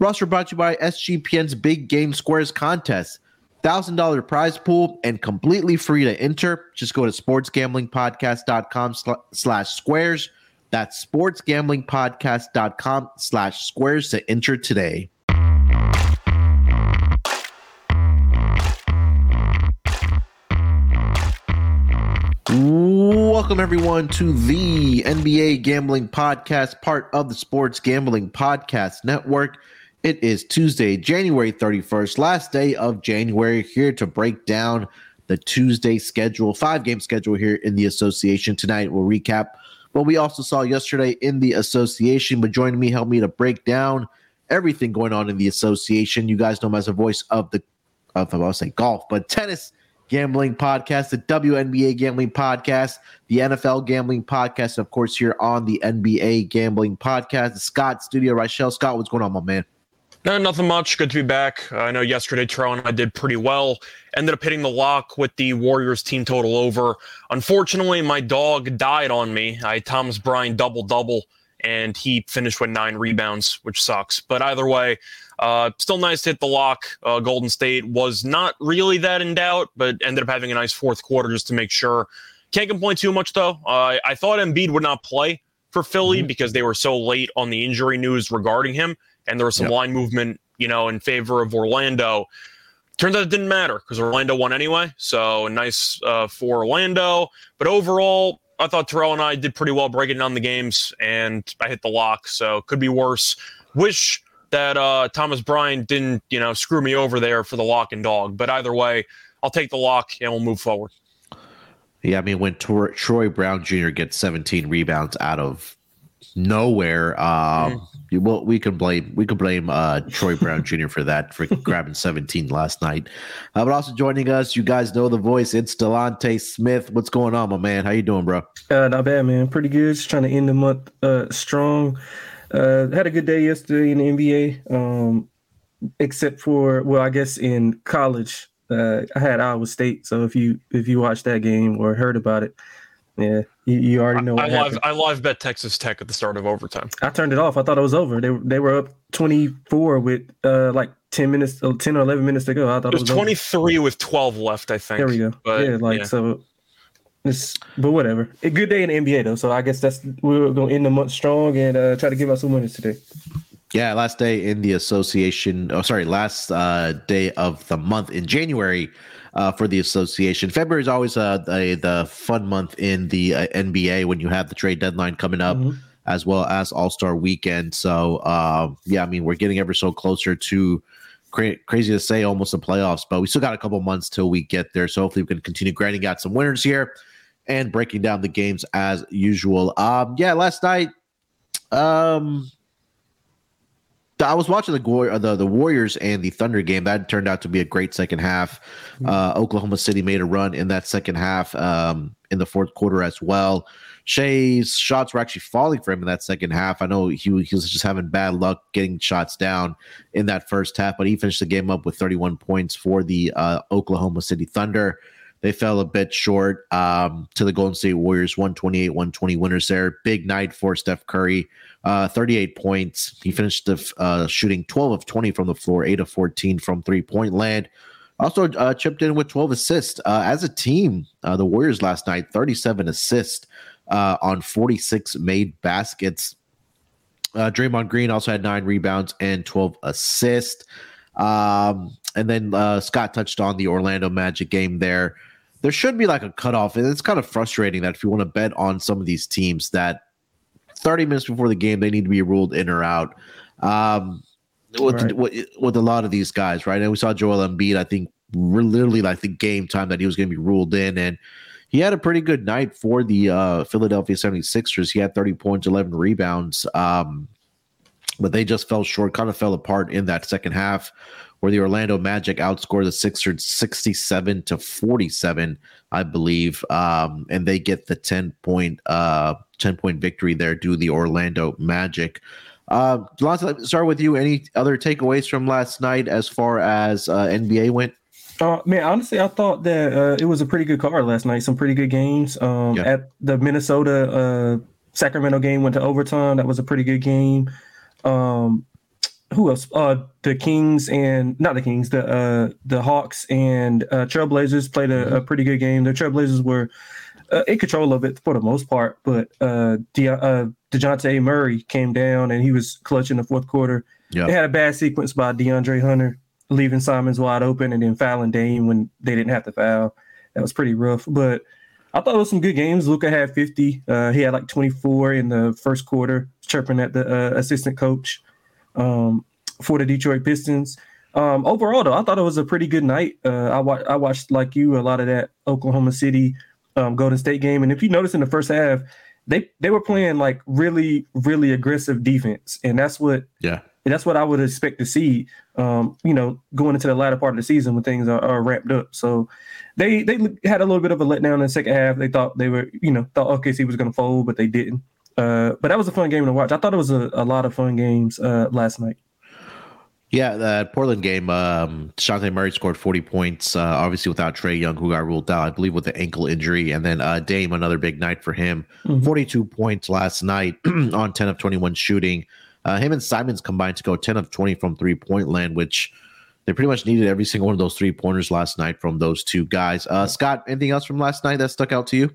Roster brought to you by SGPN's Big Game Squares contest. $1,000 prize pool and completely free to enter. Just go to sportsgamblingpodcast.com slash squares. That's sportsgamblingpodcast.com slash squares to enter today. Welcome, everyone, to the NBA Gambling Podcast, part of the Sports Gambling Podcast Network. It is Tuesday, January 31st, last day of January, here to break down the Tuesday schedule, five game schedule here in the association. Tonight, we'll recap what we also saw yesterday in the association. But joining me, help me to break down everything going on in the association. You guys know him as a voice of the, of, I'll say golf, but tennis Gambling Podcast, the WNBA Gambling Podcast, the NFL Gambling Podcast, and of course, here on the NBA Gambling Podcast. The Scott Studio, Rachel. Scott, what's going on, my man? No, nothing much. Good to be back. I know yesterday Terrell and I did pretty well. Ended up hitting the lock with the Warriors team total over. Unfortunately, my dog died on me. I Thomas Bryant double double, and he finished with nine rebounds, which sucks. But either way, uh, still nice to hit the lock. Uh, Golden State was not really that in doubt, but ended up having a nice fourth quarter just to make sure. Can't complain too much though. Uh, I thought Embiid would not play for Philly mm-hmm. because they were so late on the injury news regarding him, and there was some yep. line movement, you know, in favor of Orlando. Turns out it didn't matter because Orlando won anyway. So nice uh, for Orlando. But overall, I thought Terrell and I did pretty well breaking down the games, and I hit the lock. So could be worse. Wish that uh, Thomas Bryant didn't, you know, screw me over there for the lock and dog. But either way, I'll take the lock and we'll move forward. Yeah, I mean, when Tor- Troy Brown Jr. gets 17 rebounds out of nowhere, um, mm. well, we can blame we can blame uh, Troy Brown Jr. for that for grabbing 17 last night. Uh, but also joining us, you guys know the voice. It's Delonte Smith. What's going on, my man? How you doing, bro? Uh, not bad, man. Pretty good. Just trying to end the month uh, strong. Uh, had a good day yesterday in the NBA, um, except for well, I guess in college, uh, I had Iowa State. So if you if you watched that game or heard about it, yeah, you, you already know. I, I live I live bet Texas Tech at the start of overtime. I turned it off. I thought it was over. They they were up twenty four with uh like ten minutes, uh, ten or eleven minutes to go. I thought it was, was twenty three with twelve left. I think. There we go. But, yeah, like yeah. so it's, but whatever. A good day in the NBA though, so I guess that's we're gonna end the month strong and uh, try to give out some winners today. Yeah, last day in the association. Oh, sorry, last uh, day of the month in January uh, for the association. February is always uh, the, the fun month in the uh, NBA when you have the trade deadline coming up, mm-hmm. as well as All Star Weekend. So, uh, yeah, I mean, we're getting ever so closer to cra- crazy to say almost the playoffs, but we still got a couple months till we get there. So hopefully we can continue grinding out some winners here and breaking down the games as usual. Um, yeah, last night, um, I was watching the, the the Warriors and the Thunder game. That turned out to be a great second half. Mm-hmm. Uh, Oklahoma City made a run in that second half um, in the fourth quarter as well. Shai's shots were actually falling for him in that second half. I know he, he was just having bad luck getting shots down in that first half, but he finished the game up with 31 points for the uh, Oklahoma City Thunder. They fell a bit short um, to the Golden State Warriors, 128 120 winners there. Big night for Steph Curry, uh, 38 points. He finished the, uh, shooting 12 of 20 from the floor, 8 of 14 from three point land. Also uh, chipped in with 12 assists. Uh, as a team, uh, the Warriors last night, 37 assists uh, on 46 made baskets. Draymond Green also had nine rebounds and 12 assists. Um, and then Scott touched on the Orlando Magic game there there should be like a cutoff. And it's kind of frustrating that if you want to bet on some of these teams that 30 minutes before the game, they need to be ruled in or out. Um, with, right. with, with a lot of these guys, right? And we saw Joel Embiid, I think, literally like the game time that he was going to be ruled in. And he had a pretty good night for the uh, Philadelphia 76ers. He had 30 points, 11 rebounds. Um, but they just fell short, kind of fell apart in that second half where the Orlando Magic outscored the Sixers 67 to 47, I believe. Um, and they get the 10 point uh 10 point victory there due the Orlando Magic. Uh, Lance, start with you. Any other takeaways from last night as far as uh, NBA went? Uh, man, honestly, I thought that uh, it was a pretty good card last night. Some pretty good games. Um, yeah. At the Minnesota uh, Sacramento game went to overtime. That was a pretty good game. Um, who else? Uh, the Kings and not the Kings, the uh, the Hawks and uh, Trailblazers played a, a pretty good game. The Trailblazers were uh, in control of it for the most part, but uh, De- uh, Dejounte Murray came down and he was clutch in the fourth quarter. Yep. They had a bad sequence by DeAndre Hunter leaving Simons wide open and then fouling Dame when they didn't have to foul. That was pretty rough, but I thought it was some good games. Luka had 50. Uh, he had like 24 in the first quarter, chirping at the uh, assistant coach um, for the Detroit Pistons. Um, overall, though, I thought it was a pretty good night. Uh, I, wa- I watched, like you, a lot of that Oklahoma City um, Golden State game. And if you notice in the first half, they they were playing like really, really aggressive defense. And that's what yeah that's what I would expect to see. Um, you know, going into the latter part of the season when things are, are, ramped up. So they they had a little bit of a letdown in the second half. They thought they were, you know, thought OKC was going to fold, but they didn't. Uh, but that was a fun game to watch. I thought it was a, a lot of fun games uh, last night. Yeah, the Portland game, um, Shante Murray scored 40 points, uh, obviously without Trae Young, who got ruled out, I believe, with an ankle injury. And then uh, Dame, another big night for him. Mm-hmm. 42 points last night on 10 of 21 shooting. Uh, him and Simons combined to go 10 of 20 from three point land, which they pretty much needed every single one of those three pointers last night from those two guys. Uh, Scott, anything else from last night that stuck out to you?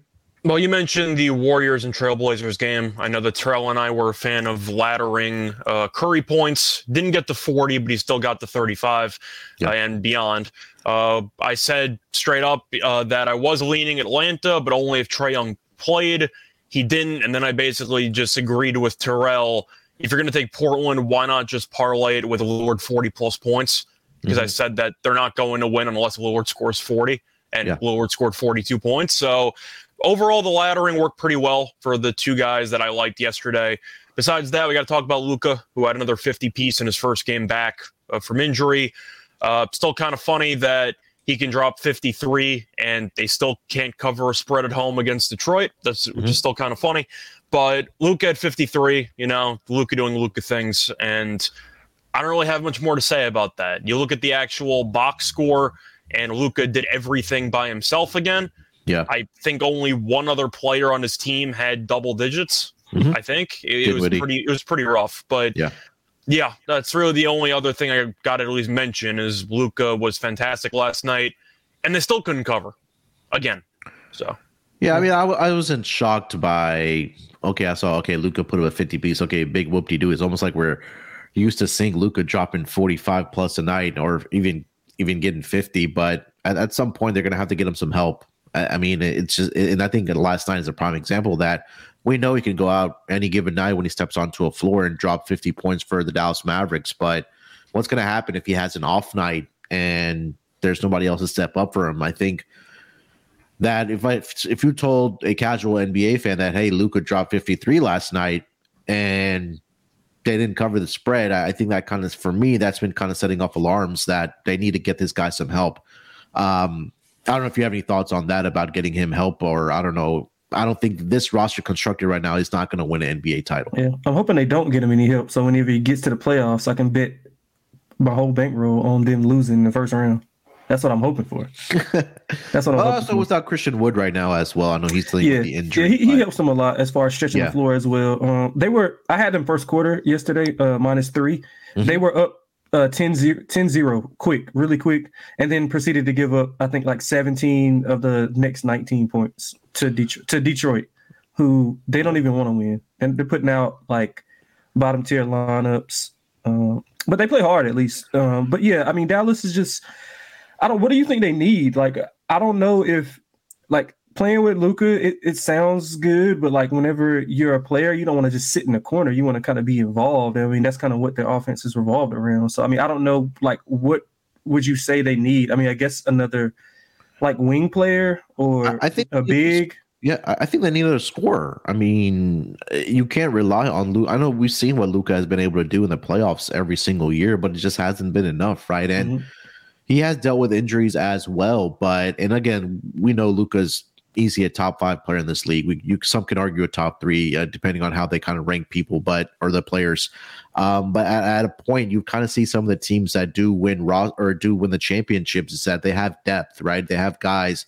Well, you mentioned the Warriors and Trailblazers game. I know that Terrell and I were a fan of laddering uh, Curry points. Didn't get the 40, but he still got the 35 yeah. uh, and beyond. Uh, I said straight up uh, that I was leaning Atlanta, but only if Trae Young played. He didn't, and then I basically just agreed with Terrell if you're going to take Portland, why not just parlay it with Lillard 40 plus points? Because mm-hmm. I said that they're not going to win unless Lillard scores 40, and yeah. Lillard scored 42 points. So overall, the laddering worked pretty well for the two guys that I liked yesterday. Besides that, we got to talk about Luka, who had another 50 piece in his first game back uh, from injury. Uh, still kind of funny that he can drop 53 and they still can't cover a spread at home against Detroit. That's mm-hmm. just still kind of funny. But Luka at 53, you know, Luka doing Luka things. And I don't really have much more to say about that. You look at the actual box score, and Luka did everything by himself again. Yeah. I think only one other player on his team had double digits. Mm-hmm. I think it, it was pretty it was pretty rough. But yeah. Yeah, that's really the only other thing I got to at least mention is Luka was fantastic last night, and they still couldn't cover again. So yeah, I mean, I, I wasn't shocked by okay, I saw okay, Luka put up a 50 piece. Okay, big whoop de doo. It's almost like we're used to seeing Luka dropping 45 plus a night or even even getting 50, but at, at some point they're gonna have to get him some help. I, mean, it's just and I think last night is a prime example that we know he can go out any given night when he steps onto a floor and drop 50 points for the Dallas Mavericks. But what's gonna happen if he has an off night and there's nobody else to step up for him? I think that if I if you told a casual NBA fan that hey Luka dropped 53 last night and they didn't cover the spread, I, I think that kind of for me that's been kind of setting off alarms that they need to get this guy some help. Um, I don't know if you have any thoughts on that about getting him help, or I don't know. I don't think this roster constructed right now is not going to win an NBA title. Yeah, I'm hoping they don't get him any help. So whenever he gets to the playoffs, I can bet my whole bankroll on them losing in the first round. That's what I'm hoping for. That's what I'm. also, for. without Christian Wood right now as well. I know he's dealing yeah, with the injury. Yeah, he, he, helps them a lot as far as stretching yeah. the floor as well. Um, they were. I had them first quarter yesterday, uh, minus 3 mm-hmm. They were up uh 10 0, 10 0 quick, really quick, and then proceeded to give up. I think like 17 of the next 19 points to Detroit. To Detroit, who they don't even want to win, and they're putting out like bottom tier lineups. Um, but they play hard at least. Um, but yeah, I mean Dallas is just I don't. What do you think they need? Like, I don't know if like playing with Luka, it, it sounds good, but like whenever you're a player, you don't want to just sit in the corner. You want to kind of be involved. I mean, that's kind of what their offense is revolved around. So I mean, I don't know like what would you say they need? I mean, I guess another like wing player or I think a big. Yeah, I think they need a scorer. I mean, you can't rely on Luka. I know we've seen what Luka has been able to do in the playoffs every single year, but it just hasn't been enough, right? And mm-hmm. he has dealt with injuries as well. But and again, we know Luka's easy a top five player in this league. We, you some could argue a top three, uh, depending on how they kind of rank people, but or the players. Um, but at, at, a point, you kind of see some of the teams that do win raw or do win the championships is that they have depth, right? They have guys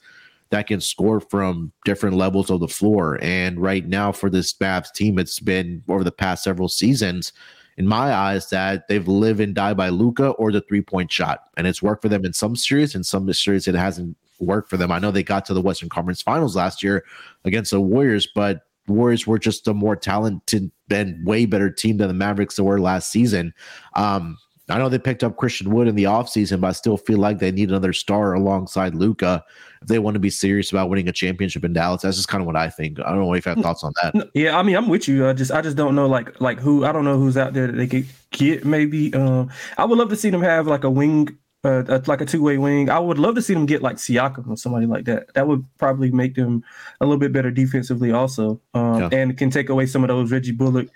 that can score from different levels of the floor. And right now, for this Mavs team, it's been over the past several seasons. In my eyes, that they've live and die by Luka or the three point shot, and it's worked for them in some series. In some series, it hasn't work for them. I know they got to the Western Conference Finals last year against the Warriors, but Warriors were just a more talented and way better team than the Mavericks were last season. Um, I know they picked up Christian Wood in the offseason, but I still feel like they need another star alongside Luka if they want to be serious about winning a championship in Dallas. That's just kind of what I think. I don't know if you have thoughts on that. Yeah, I mean, I'm with you. I just I just don't know like like who I don't know who's out there that they could get. Maybe um, I would love to see them have like a wing uh, like a two way wing. I would love to see them get like Siakam or somebody like that. That would probably make them a little bit better defensively, also, um, yeah. and can take away some of those Reggie Bullock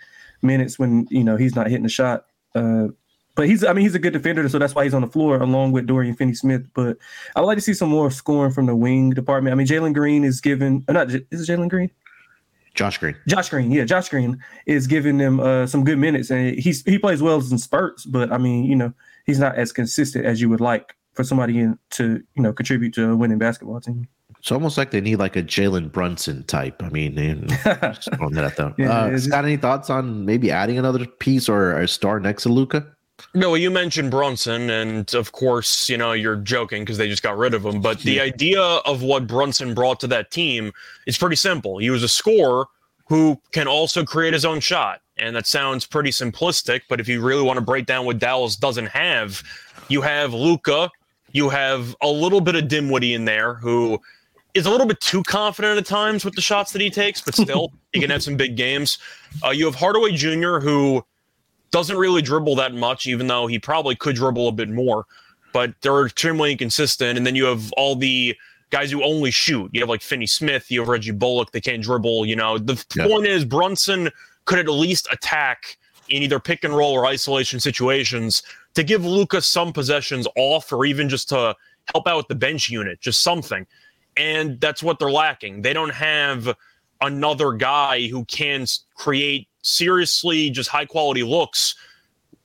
minutes when you know he's not hitting the shot. Uh, but he's, I mean, he's a good defender, so that's why he's on the floor along with Dorian Finney-Smith. But I would like to see some more scoring from the wing department. I mean, Jalen Green is given, uh, not is Jalen Green? Josh Green. Josh Green, yeah, Josh Green is giving them uh, some good minutes, and he's he plays well in spurts. But I mean, you know, he's not as consistent as you would like for somebody in, to you know contribute to a winning basketball team. It's almost like they need like a Jalen Brunson type. I mean, throwing that out there. Yeah, uh, Scott, any thoughts on maybe adding another piece or a star next to Luka? No, you mentioned Brunson, and of course, you know you're joking because they just got rid of him. But the idea of what Brunson brought to that team is pretty simple. He was a scorer who can also create his own shot. And that sounds pretty simplistic, but if you really want to break down what Dallas doesn't have, you have Luka, you have a little bit of Dinwiddie in there who is a little bit too confident at times with the shots that he takes, but still he can have some big games. Uh, you have Hardaway Jr. who doesn't really dribble that much, even though he probably could dribble a bit more. But they're extremely inconsistent. And then you have all the guys who only shoot. You have like Finney Smith, you have Reggie Bullock, they can't dribble. You know, the yeah. point is Brunson could at least attack in either pick and roll or isolation situations to give Lucas some possessions off or even just to help out with the bench unit, just something. And that's what they're lacking. They don't have another guy who can create seriously just high quality looks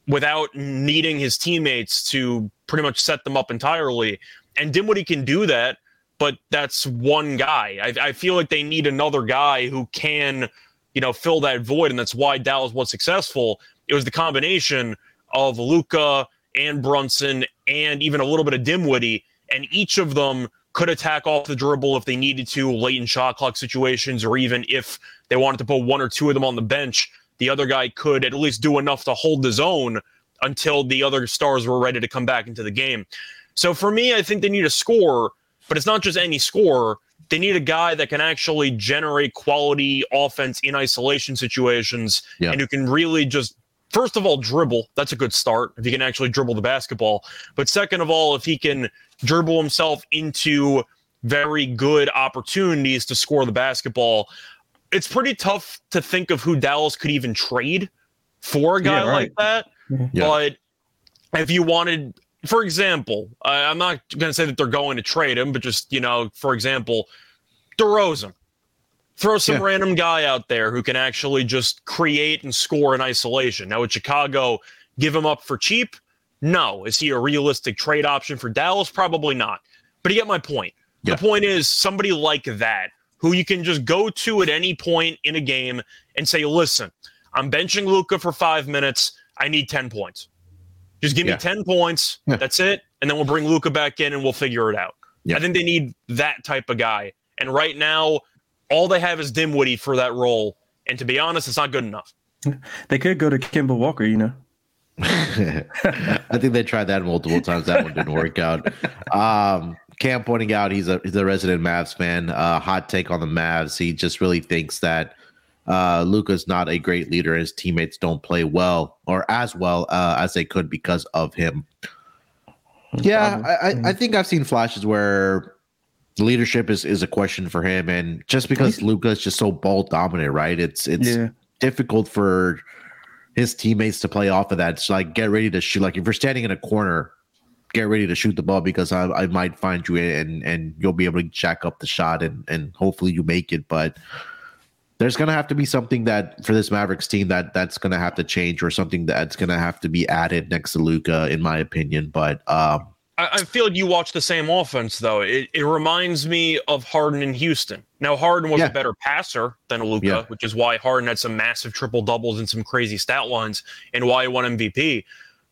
without needing his teammates to pretty much set them up entirely. And Dinwiddie can do that, but that's one guy. I, I feel like they need another guy who can, you know, fill that void, and that's why Dallas was successful. It was the combination of Luka and Brunson and even a little bit of Dinwiddie, and each of them could attack off the dribble if they needed to, late in shot clock situations, or even if they wanted to put one or two of them on the bench, the other guy could at least do enough to hold the zone until the other stars were ready to come back into the game. So for me, I think they need a score but it's not just any scorer. They need a guy that can actually generate quality offense in isolation situations yeah. and who can really just first of all dribble that's a good start if he can actually dribble the basketball but second of all if he can dribble himself into very good opportunities to score the basketball it's pretty tough to think of who dallas could even trade for a guy yeah, right. like that mm-hmm. yeah. but if you wanted for example, I'm not going to say that they're going to trade him, but just, you know, for example, DeRozan. Throw some yeah. random guy out there who can actually just create and score in isolation. Now, with Chicago, give him up for cheap? No. Is he a realistic trade option for Dallas? Probably not. But you get my point. Yeah. The point is somebody like that who you can just go to at any point in a game and say, listen, I'm benching Luka for five minutes. I need 10 points. Just give yeah. me 10 points. Yeah. That's it. And then we'll bring Luka back in and we'll figure it out. Yeah. I think they need that type of guy. And right now, all they have is Dinwiddie for that role. And to be honest, it's not good enough. They could go to Kemba Walker, you know. I think they tried that multiple times. That one didn't work out. Um, Cam pointing out he's a he's a resident Mavs fan. Uh, hot take on the Mavs. He just really thinks that uh, Luka's not a great leader. His teammates don't play well or as well uh, as they could because of him. Yeah, I, I, think I've seen flashes where leadership is is a question for him, and just because Luka is just so ball dominant, right? It's it's yeah. difficult for his teammates to play off of that. It's like get ready to shoot. Like if you're standing in a corner, get ready to shoot the ball because I, I might find you and and you'll be able to jack up the shot and and hopefully you make it. But there's gonna have to be something that for this Mavericks team that that's gonna have to change or something that's gonna have to be added next to Luka, in my opinion. But um I, I feel like you watch the same offense though. It, it reminds me of Harden in Houston. Now Harden was yeah. a better passer than Luka, yeah. which is why Harden had some massive triple doubles and some crazy stat lines, and why he won MVP.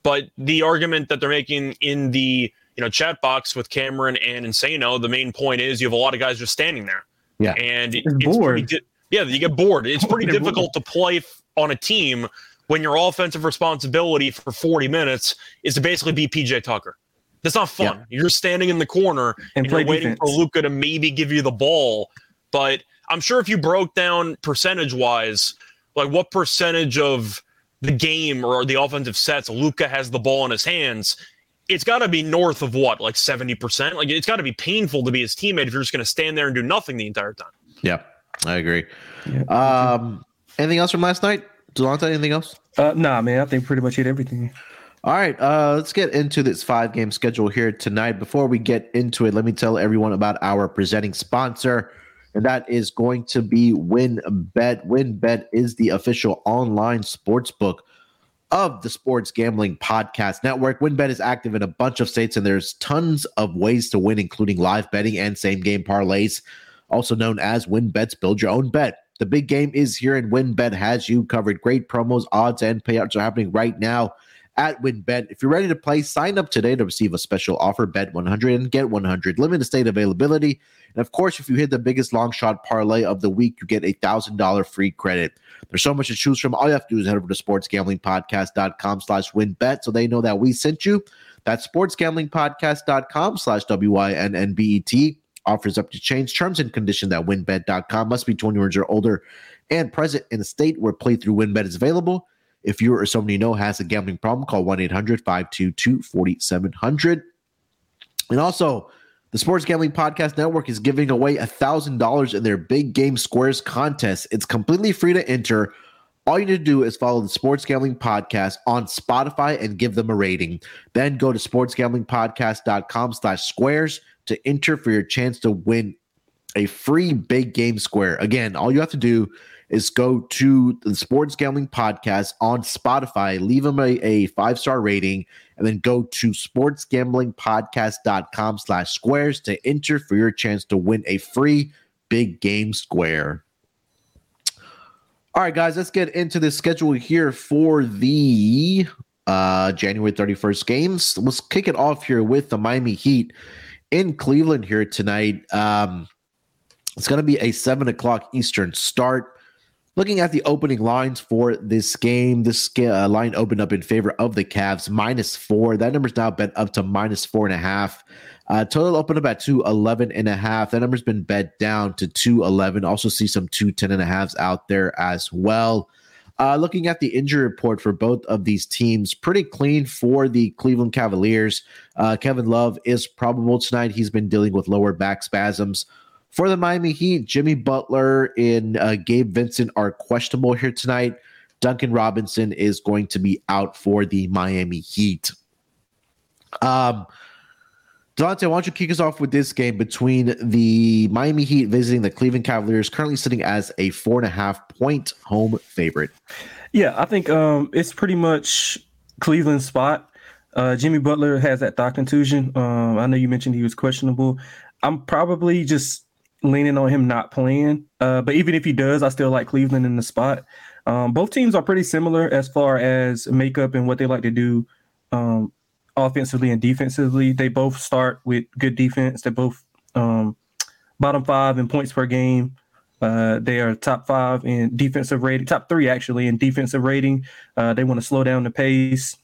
But the argument that they're making in the you know chat box with Cameron and Insano, the main point is you have a lot of guys just standing there. Yeah, and it's, it's bored. Di- yeah, you get bored. It's pretty difficult bored. to play f- on a team when your offensive responsibility for 40 minutes is to basically be PJ Tucker. That's not fun. Yeah. You're standing in the corner and, and you're waiting defense. for Luka to maybe give you the ball. But I'm sure if you broke down percentage wise, like what percentage of the game or the offensive sets Luka has the ball in his hands, it's got to be north of what, like 70%? Like it's got to be painful to be his teammate if you're just going to stand there and do nothing the entire time. Yeah, I agree. Yeah. Um, anything else from last night? Delonte, anything else? Uh, nah, man, I think pretty much hit everything. All right, uh, let's get into this five game schedule here tonight. Before we get into it, let me tell everyone about our presenting sponsor, and that is going to be WynnBET. WynnBET is the official online sports book of the Sports Gambling Podcast Network. WynnBET is active in a bunch of states, and there's tons of ways to win, including live betting and same game parlays, also known as WynnBET's Build Your Own Bet. The big game is here, and WynnBET has you covered. Great promos, odds, and payouts are happening right now at WynnBET. If you're ready to play, sign up today to receive a special offer. Bet 100 and get 100. Limited state availability. And of course, if you hit the biggest long shot parlay of the week, you get a thousand dollar free credit. There's so much to choose from. All you have to do is head over to sportsgamblingpodcast.com slash wynnbet so they know that we sent you. That's sportsgamblingpodcast.com slash W-Y-N-N-B-E-T. Offers up to change terms and conditions at wynnbet.com. Must be 21 years or older and present in a state where playthrough WynnBET is available. If you or someone you know has a gambling problem, call 1 800 522 4700. And also, the Sports Gambling Podcast Network is giving away $1,000 in their Big Game Squares contest. It's completely free to enter. All you need to do is follow the Sports Gambling Podcast on Spotify and give them a rating. Then go to sportsgamblingpodcast.com slash squares to enter for your chance to win a free big game square. Again, all you have to do is go to the Sports Gambling Podcast on Spotify, leave them a, a five star rating, and then go to sportsgamblingpodcast.com slash squares to enter for your chance to win a free big game square. All right, guys, let's get into the schedule here for the uh, January 31st games. Let's kick it off here with the Miami Heat in Cleveland here tonight. Um, it's going to be a seven o'clock Eastern start. Looking at the opening lines for this game, this uh, line opened up in favor of the Cavs, minus four. That number's now been up to minus four and a half. Uh, total opened up at 211 and a half. That number's been bet down to 211. Also see some 210 and a halves out there as well. Uh, looking at the injury report for both of these teams, pretty clean for the Cleveland Cavaliers. Uh, Kevin Love is probable tonight. He's been dealing with lower back spasms. For the Miami Heat, Jimmy Butler and uh, Gabe Vincent are questionable here tonight. Duncan Robinson is going to be out for the Miami Heat. Um, Dante, why don't you kick us off with this game between the Miami Heat visiting the Cleveland Cavaliers, currently sitting as a four and a half point home favorite? Yeah, I think um, it's pretty much Cleveland's spot. Uh, Jimmy Butler has that thigh contusion. Um, I know you mentioned he was questionable. I'm probably just leaning on him not playing. Uh, but even if he does, I still like Cleveland in the spot. Um, both teams are pretty similar as far as makeup and what they like to do um, offensively and defensively. They both start with good defense. They're both um, bottom five in points per game. Uh, they are top five in defensive rating, top three actually in defensive rating. Uh, they want to slow down the pace.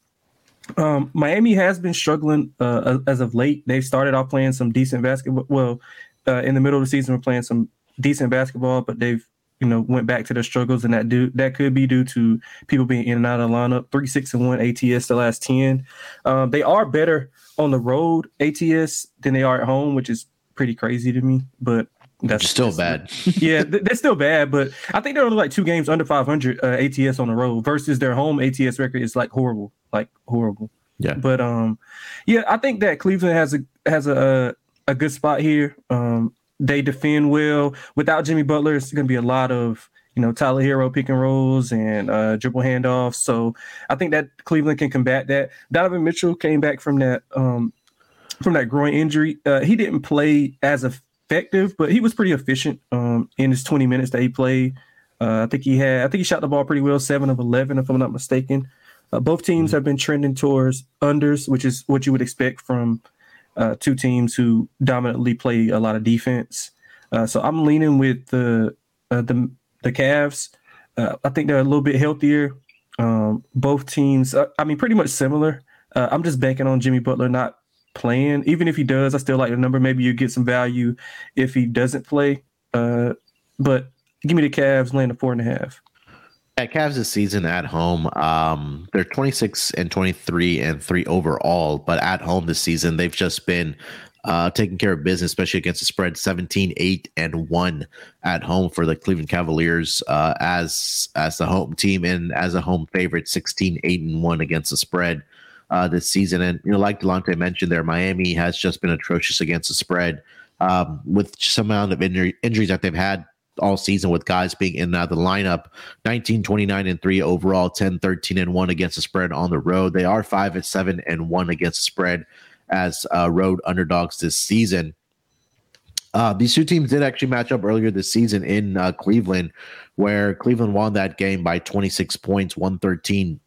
Um, Miami has been struggling uh, as of late. They've started off playing some decent basketball. Well, uh, in the middle of the season were playing some decent basketball, but they've you know went back to their struggles, and that do that could be due to people being in and out of the lineup. Three six and one ATS the last ten. Um, they are better on the road ATS than they are at home, which is pretty crazy to me. But that's still bad. yeah, they're still bad, but I think they're only like two games under 500 uh, ATS on the road versus their home ATS record is like horrible, like horrible. Yeah. But um, yeah, I think that Cleveland has a has a a good spot here. Um, they defend well. Without Jimmy Butler, it's going to be a lot of you know Tyler Herro pick and rolls and uh, dribble handoffs. So I think that Cleveland can combat that. Donovan Mitchell came back from that um, from that groin injury. Uh, he didn't play as effective, but he was pretty efficient um, in his 20 minutes that he played. Uh, I think he had. I think he shot the ball pretty well, seven of 11, if I'm not mistaken. Uh, both teams mm-hmm. have been trending towards unders, which is what you would expect from uh, two teams who dominantly play a lot of defense. Uh, so I'm leaning with the uh, the the Cavs. Uh, I think they're a little bit healthier. Um, both teams, uh, I mean, pretty much similar. Uh, I'm just banking on Jimmy Butler not playing. Even if he does, I still like the number. Maybe you get some value if he doesn't play. but give me the Cavs laying the four and a half. Yeah, Cavs this season at home. Um, they're 26 and 23 and three overall, but at home this season, they've just been uh, taking care of business, especially against the spread 17, 8, and 1 at home for the Cleveland Cavaliers uh, as as the home team and as a home favorite, 16, 8, and 1 against the spread uh, this season. And, you know, like Delonte mentioned there, Miami has just been atrocious against the spread um, with some amount of injury, injuries that they've had all season with guys being in uh, the lineup. 19 29 and 3 overall 10 13 and 1 against the spread on the road. They are 5 and 7 and 1 against the spread as uh, road underdogs this season. Uh, these two teams did actually match up earlier this season in uh, cleveland where cleveland won that game by 26 points 113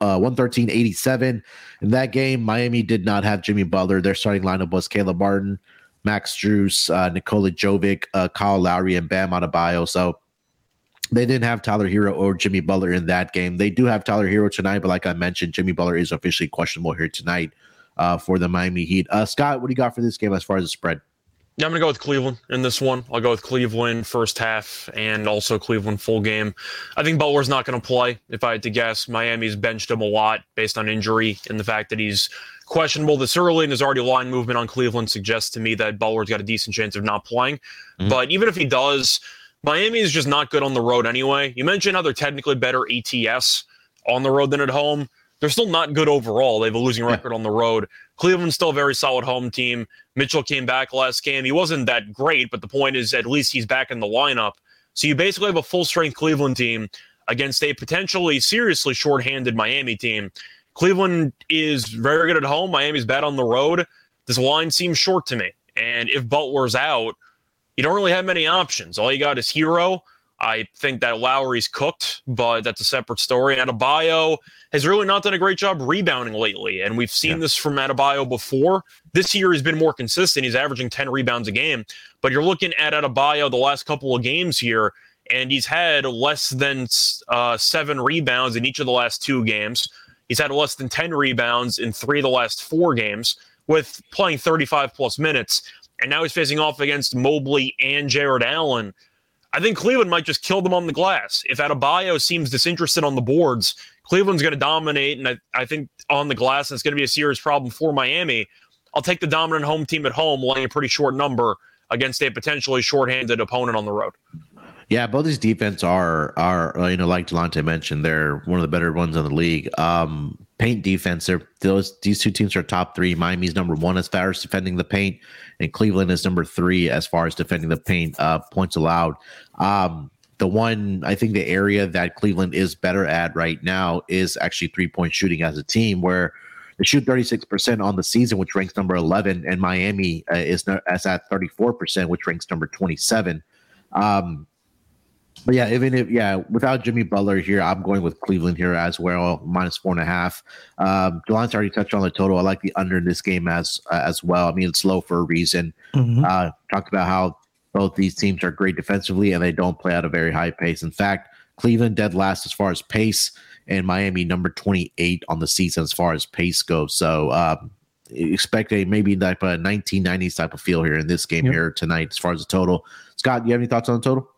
uh, 113 87 in that game miami did not have jimmy butler. Their starting lineup was caleb martin Max Strus, uh, Nikola Jovic, uh, Kyle Lowry, and Bam Adebayo. So they didn't have Tyler Herro or Jimmy Butler in that game. They do have Tyler Herro tonight, but like I mentioned, Jimmy Butler is officially questionable here tonight uh, for the Miami Heat. Uh, Scott, what do you got for this game as far as the spread? Yeah, I'm going to go with Cleveland in this one. I'll go with Cleveland first half and also Cleveland full game. I think Butler's not going to play, if I had to guess. Miami's benched him a lot based on injury and the fact that he's questionable this early and there's already line movement on Cleveland suggests to me that Butler's got a decent chance of not playing. Mm-hmm. But even if he does, Miami is just not good on the road anyway. You mentioned how they're technically better ATS on the road than at home. They're still not good overall. They have a losing record on the road. Cleveland's still a very solid home team. Mitchell came back last game. He wasn't that great, but the point is at least he's back in the lineup. So you basically have a full strength Cleveland team against a potentially seriously shorthanded Miami team. Cleveland is very good at home. Miami's bad on the road. This line seems short to me. And if Butler's out, you don't really have many options. All you got is Herro. I think that Lowry's cooked, but that's a separate story. Adebayo has really not done a great job rebounding lately, and we've seen yeah. this from Adebayo before. This year he's been more consistent. He's averaging 10 rebounds a game, but you're looking at Adebayo the last couple of games here, and he's had less than uh, seven rebounds in each of the last two games. He's had less than 10 rebounds in three of the last four games with playing 35 plus minutes. And now he's facing off against Mobley and Jarrett Allen. I think Cleveland might just kill them on the glass. If Adebayo seems disinterested on the boards, Cleveland's going to dominate. And I, I think on the glass, it's going to be a serious problem for Miami. I'll take the dominant home team at home, laying a pretty short number against a potentially shorthanded opponent on the road. Yeah, both these defense are are uh, you know like Delonte mentioned, they're one of the better ones in the league. Um, paint defense, they're those these two teams are top three. Miami's number one as far as defending the paint, and Cleveland is number three as far as defending the paint uh, points allowed. Um, the one I think the area that Cleveland is better at right now is actually three point shooting as a team, where they shoot 36% on the season, which ranks number 11, and Miami uh, is, is at 34%, which ranks number 27. Um, but yeah, even if yeah, without Jimmy Butler here, I'm going with Cleveland here as well, minus four and a half. Um, Delonte already touched on the total. I like the under in this game as uh, as well. I mean, it's low for a reason. Mm-hmm. Uh, talked about how both these teams are great defensively and they don't play at a very high pace. In fact, Cleveland dead last as far as pace, and Miami number 28 on the season as far as pace goes. So um, expect a maybe like a 1990s type of feel here in this game yep. here tonight as far as the total. Scott, do you have any thoughts on the total?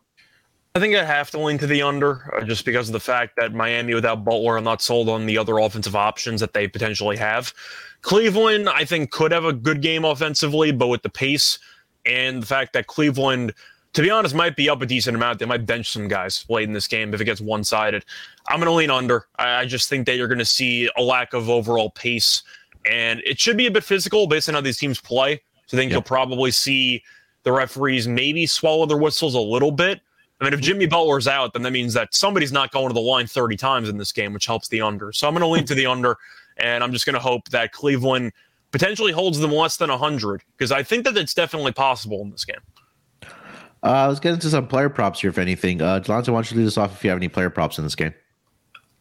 I think I have to lean to the under uh, just because of the fact that Miami without Butler, I'm not sold on the other offensive options that they potentially have. Cleveland, I think, could have a good game offensively, but with the pace, and the fact that Cleveland, to be honest, might be up a decent amount. They might bench some guys late in this game if it gets one sided. I'm going to lean under. I, I just think that you're going to see a lack of overall pace, and it should be a bit physical based on how these teams play. So I think yep. you'll probably see the referees maybe swallow their whistles a little bit. I mean, if Jimmy Butler's out, then that means that somebody's not going to the line 30 times in this game, which helps the under. So I'm going to lean to the under, and I'm just going to hope that Cleveland potentially holds them less than 100 because I think that it's definitely possible in this game. Uh, let's get into some player props here, if anything. Uh, Delonte, why don't you lead us off if you have any player props in this game?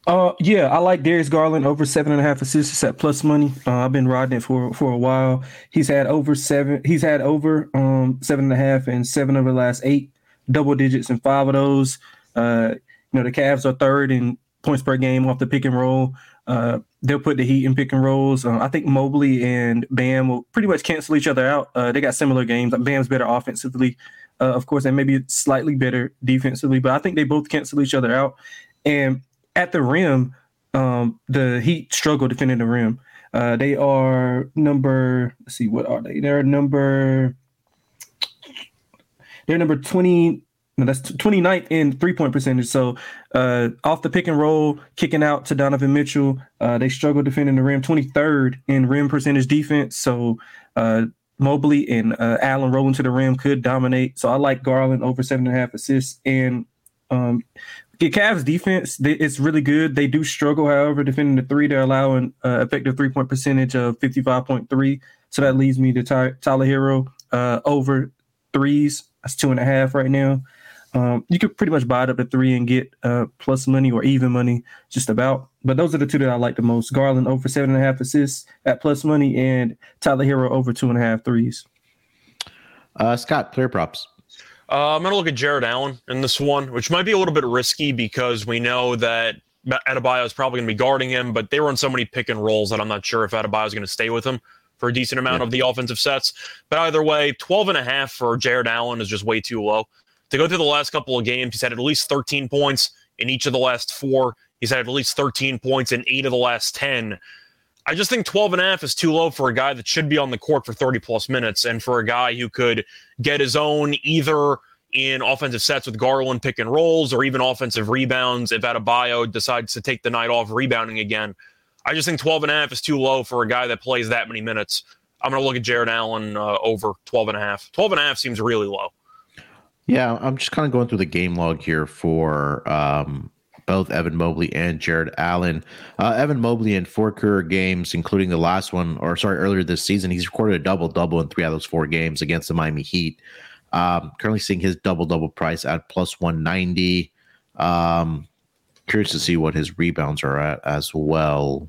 Uh, yeah, I like Darius Garland over seven and a half assists at plus money. Uh, I've been riding it for for a while. He's had over seven. He's had over um seven and a half and seven of the last eight double digits in five of those. Uh, you know, the Cavs are third in points per game off the pick and roll. Uh, they'll put the Heat in pick and rolls. Uh, I think Mobley and Bam will pretty much cancel each other out. Uh, they got similar games. Bam's better offensively, uh, of course, and maybe slightly better defensively, but I think they both cancel each other out. And at the rim, um, the Heat struggle defending the rim. Uh, they are number. Let's see, what are they? They're number. They're number twenty. No, that's 29th in three point percentage. So uh, off the pick and roll, kicking out to Donovan Mitchell. Uh, they struggle defending the rim. 23rd in rim percentage defense. So uh, Mobley and uh, Allen rolling to the rim could dominate. So I like Garland over seven and a half assists. And um, the Cavs defense, they, it's really good. They do struggle, however, defending the three. They're allowing uh, effective three point percentage of 55.3. So that leads me to Ty- Tyler Herro uh, over threes. That's two and a half right now. Um, you could pretty much buy it up to three and get uh, plus money or even money, just about. But those are the two that I like the most. Garland over seven and a half assists at plus money, and Tyler Herro over two and a half threes. Uh, Scott, player props. Uh, I'm going to look at Jarrett Allen in this one, which might be a little bit risky because we know that Adebayo is probably going to be guarding him, but they were run so many pick and rolls that I'm not sure if Adebayo is going to stay with him for a decent amount yeah. of the offensive sets. But either way, 12 and a half for Jarrett Allen is just way too low. To go through the last couple of games, he's had at least 13 points in each of the last four. He's had at least 13 points in eight of the last 10. I just think 12 and a half is too low for a guy that should be on the court for 30 plus minutes and for a guy who could get his own either in offensive sets with Garland pick and rolls or even offensive rebounds if Adebayo decides to take the night off rebounding again. I just think 12 and a half is too low for a guy that plays that many minutes. I'm going to look at Jarrett Allen uh, over 12 and a half. 12 and a half seems really low. Yeah, I'm just kind of going through the game log here for um, both Evan Mobley and Jarrett Allen. Uh, Evan Mobley in four career games, including the last one, or sorry, earlier this season, he's recorded a double double in three out of those four games against the Miami Heat. Um, currently seeing his double double price at plus 190. Um, curious to see what his rebounds are at as well.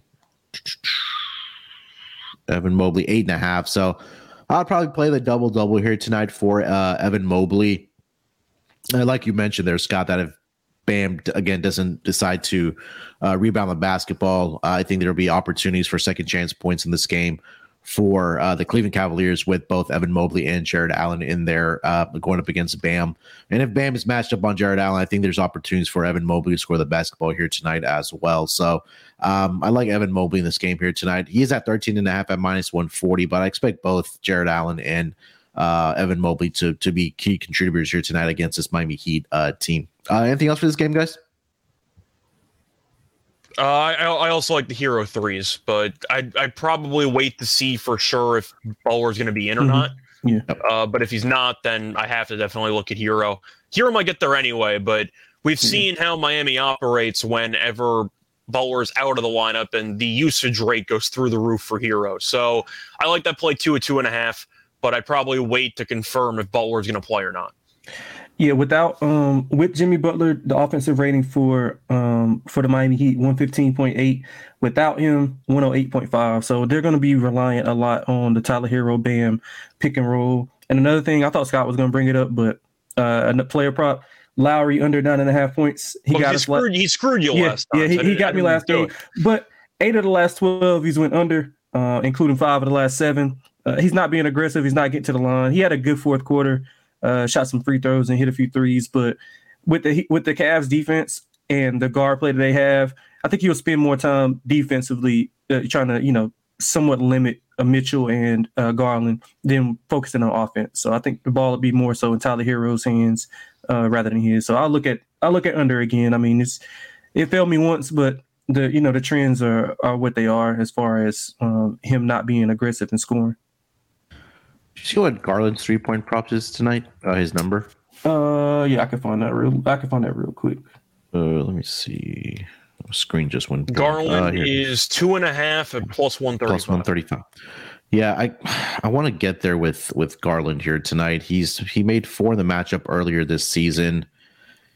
Evan Mobley, eight and a half. So I'll probably play the double double here tonight for uh, Evan Mobley. And like you mentioned there, Scott, that if Bam again doesn't decide to uh, rebound the basketball, I think there'll be opportunities for second chance points in this game for uh, the Cleveland Cavaliers with both Evan Mobley and Jarrett Allen in there uh, going up against Bam. And if Bam is matched up on Jarrett Allen, I think there's opportunities for Evan Mobley to score the basketball here tonight as well. So um, I like Evan Mobley in this game here tonight. He is at 13 and a half at minus 140, but I expect both Jarrett Allen and uh, Evan Mobley to to be key contributors here tonight against this Miami Heat uh, team. Uh, anything else for this game, guys? Uh, I, I also like the Herro threes, but I I probably wait to see for sure if Butler's going to be in or mm-hmm. not. Yeah. Uh, but if he's not, then I have to definitely look at Herro. Herro might get there anyway, but we've mm-hmm. seen how Miami operates whenever Butler's out of the lineup, and the usage rate goes through the roof for Herro. So I like that play two at two and a half, but I probably wait to confirm if Butler's going to play or not. Yeah, without um with Jimmy Butler, the offensive rating for um for the Miami Heat 115.8. Without him, 108.5. So they're gonna be reliant a lot on the Tyler Herro Bam pick and roll. And another thing, I thought Scott was gonna bring it up, but uh a player prop, Lowry under nine and a half points. He well, got he screwed, la- he screwed you yeah, last time. Yeah, he, he got me last game. But eight of the last 12, he's went under, uh, including five of the last seven. Uh, he's not being aggressive. He's not getting to the line. He had a good fourth quarter uh, shot some free throws and hit a few threes. But with the with the Cavs defense and the guard play that they have, I think he'll spend more time defensively uh, trying to you know somewhat limit a Mitchell and uh, Garland than focusing on offense. So I think the ball would be more so in Tyler Herro's hands uh, rather than his. So I'll look at I'll look at under again. I mean, it's it failed me once, but the you know the trends are are what they are as far as um, him not being aggressive and scoring. Did you see what Garland's three point props is tonight? Uh, his number. Uh, yeah, I can find that real. I can find that real quick. Uh, let me see. My screen just went. blank. Garland Uh, here. is two and a half at plus one thirty. plus 135 yeah i i want to get there with with garland here tonight he's he made four in the matchup earlier this season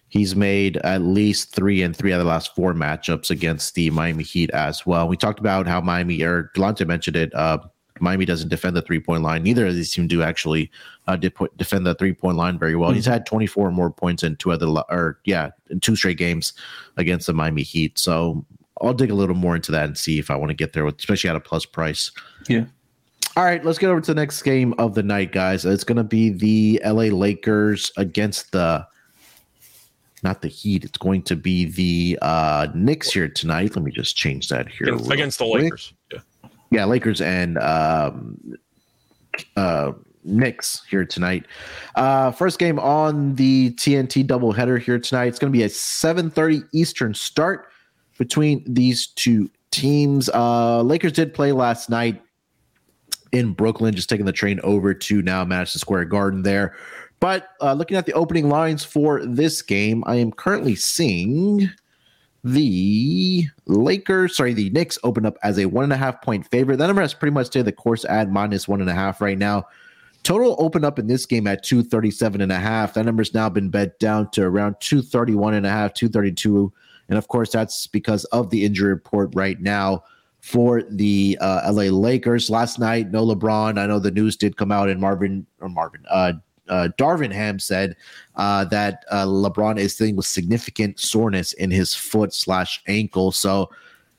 he's made at least three and three out of the last four matchups against the miami heat as well we talked about how miami or Delonte mentioned it uh Miami doesn't defend the three point line. Neither of these teams do actually uh, de- defend the three point line very well. He's had 24 or more points in two other, or yeah, in two straight games against the Miami Heat. So I'll dig a little more into that and see if I want to get there, with, especially at a plus price. Yeah. All right, let's get over to the next game of the night, guys. It's going to be the LA Lakers against the not the Heat. It's going to be the uh Knicks here tonight. Let me just change that here. Against, against the. Lakers. Yeah. Yeah, Lakers and um uh Knicks here tonight. Uh first game on the TNT doubleheader here tonight. It's going to be a 7:30 Eastern start between these two teams. Uh Lakers did play last night in Brooklyn, just taking the train over to now Madison Square Garden there. But uh, looking at the opening lines for this game, I am currently seeing the Lakers, sorry, the Knicks open up as a one and a half point favorite. That number has pretty much stayed the course at minus one and a half right now. Total opened up in this game at 237 and a half. That number's now been bet down to around 231 and a half, 232. And of course, that's because of the injury report right now for the uh, LA Lakers. Last night, no LeBron. I know the news did come out, and Marvin or Marvin, uh, uh, Darvin Ham said uh, that uh, LeBron is dealing with significant soreness in his foot slash ankle. So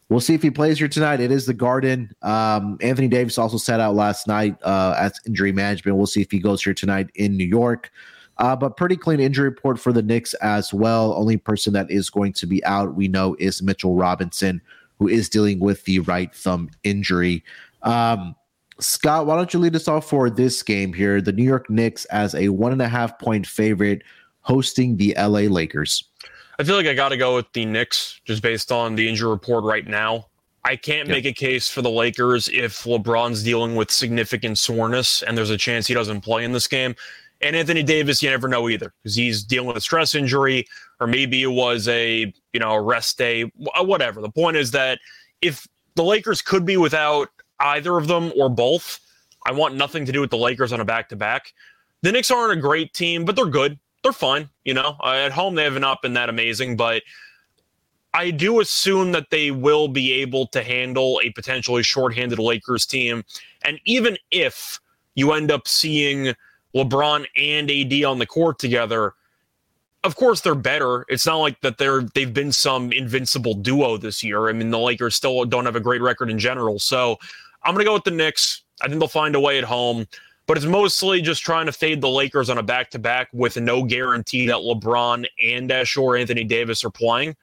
we'll see if he plays here tonight. It is the Garden. Um, Anthony Davis also sat out last night uh, as injury management. We'll see if he goes here tonight in New York. Uh, but pretty clean injury report for the Knicks as well. Only person that is going to be out, we know, is Mitchell Robinson, who is dealing with the right thumb injury. Um, Scott, why don't you lead us off for this game here? The New York Knicks as a one and a half point favorite hosting the LA Lakers. I feel like I got to go with the Knicks just based on the injury report right now. I can't Yep. make a case for the Lakers if LeBron's dealing with significant soreness and there's a chance he doesn't play in this game. And Anthony Davis, you never know either because he's dealing with a stress injury or maybe it was a you know a rest day, whatever. The point is that if the Lakers could be without either of them or both, I want nothing to do with the Lakers on a back to back. The Knicks aren't a great team, but they're good. They're fine. You know, uh, at home they have not been that amazing, but I do assume that they will be able to handle a potentially shorthanded Lakers team. And even if you end up seeing LeBron and AD on the court together, of course they're better. It's not like that they're they've been some invincible duo this year. I mean, the Lakers still don't have a great record in general. So I'm gonna go with the Knicks. I think they'll find a way at home. But it's mostly just trying to fade the Lakers on a back to back with no guarantee that LeBron and Dash or Anthony Davis are playing.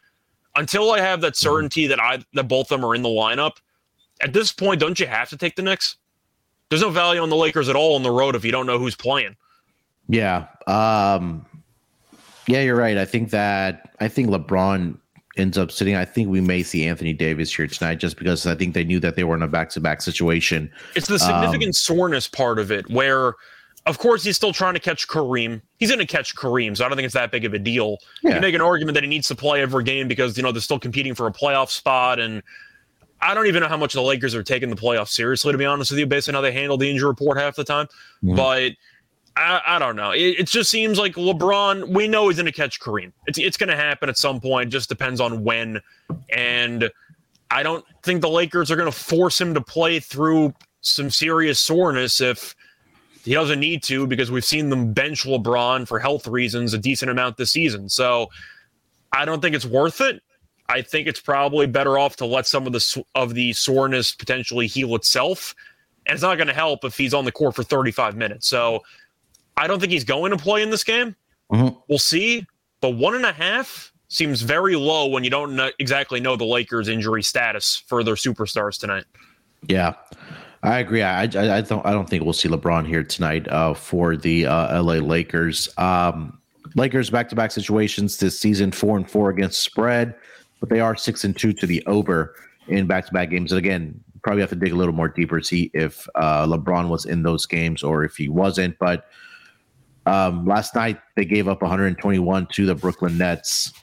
Until I have that certainty that I that both of them are in the lineup, at this point, don't you have to take the Knicks? There's no value on the Lakers at all on the road if you don't know who's playing. Yeah. Um yeah, you're right. I think that I think LeBron ends up sitting. I think we may see Anthony Davis here tonight just because I think they knew that they were in a back to back situation. It's the significant soreness part of it where, of course, he's still trying to catch Kareem. He's going to catch Kareem, so I don't think it's that big of a deal. Yeah. You make an argument that he needs to play every game because, you know, they're still competing for a playoff spot. And I don't even know how much the Lakers are taking the playoffs seriously, to be honest with you, based on how they handle the injury report half the time. Mhm. But I, I don't know. It, it just seems like LeBron, we know he's going to catch Kareem. It's, it's going to happen at some point. Just depends on when. And I don't think the Lakers are going to force him to play through some serious soreness if he doesn't need to, because we've seen them bench LeBron for health reasons a decent amount this season. So I don't think it's worth it. I think it's probably better off to let some of the of the soreness potentially heal itself, and it's not going to help if he's on the court for 35 minutes. So I don't think he's going to play in this game. Mhm. We'll see, but one and a half seems very low when you don't know, exactly know the Lakers' injury status for their superstars tonight. Yeah. I agree. I, I, I don't I don't think we'll see LeBron here tonight uh, for the uh, LA Lakers. Um, Lakers back to back situations this season, four and four against spread, but they are six and two to the over in back to back games. And again, probably have to dig a little more deeper to see if uh, LeBron was in those games or if he wasn't. But um, last night they gave up 121 to the Brooklyn Nets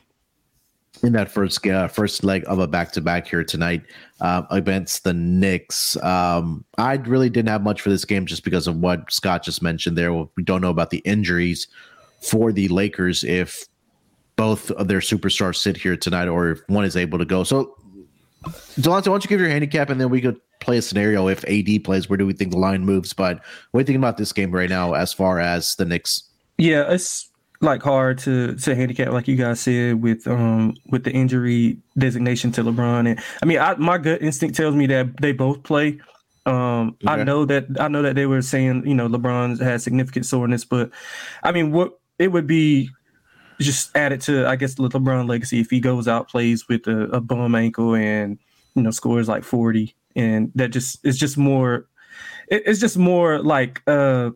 in that first uh, first leg of a back to back here tonight uh, against the Knicks. Um, I really didn't have much for this game just because of what Scott just mentioned there. We don't know about the injuries for the Lakers if both of their superstars sit here tonight or if one is able to go. So, Delonte, why don't you give your handicap and then we could play a scenario if AD plays, where do we think the line moves? But what are you thinking about this game right now as far as the Knicks? Yeah, it's like hard to to handicap, like you guys said, with um with the injury designation to LeBron. And I mean, I, my gut instinct tells me that they both play. Um, okay. I know that I know that they were saying you know LeBron has significant soreness, but I mean, what it would be just added to I guess the LeBron legacy if he goes out plays with a, a bum ankle and you know scores like forty, and that just it's just more. It, it's just more like uh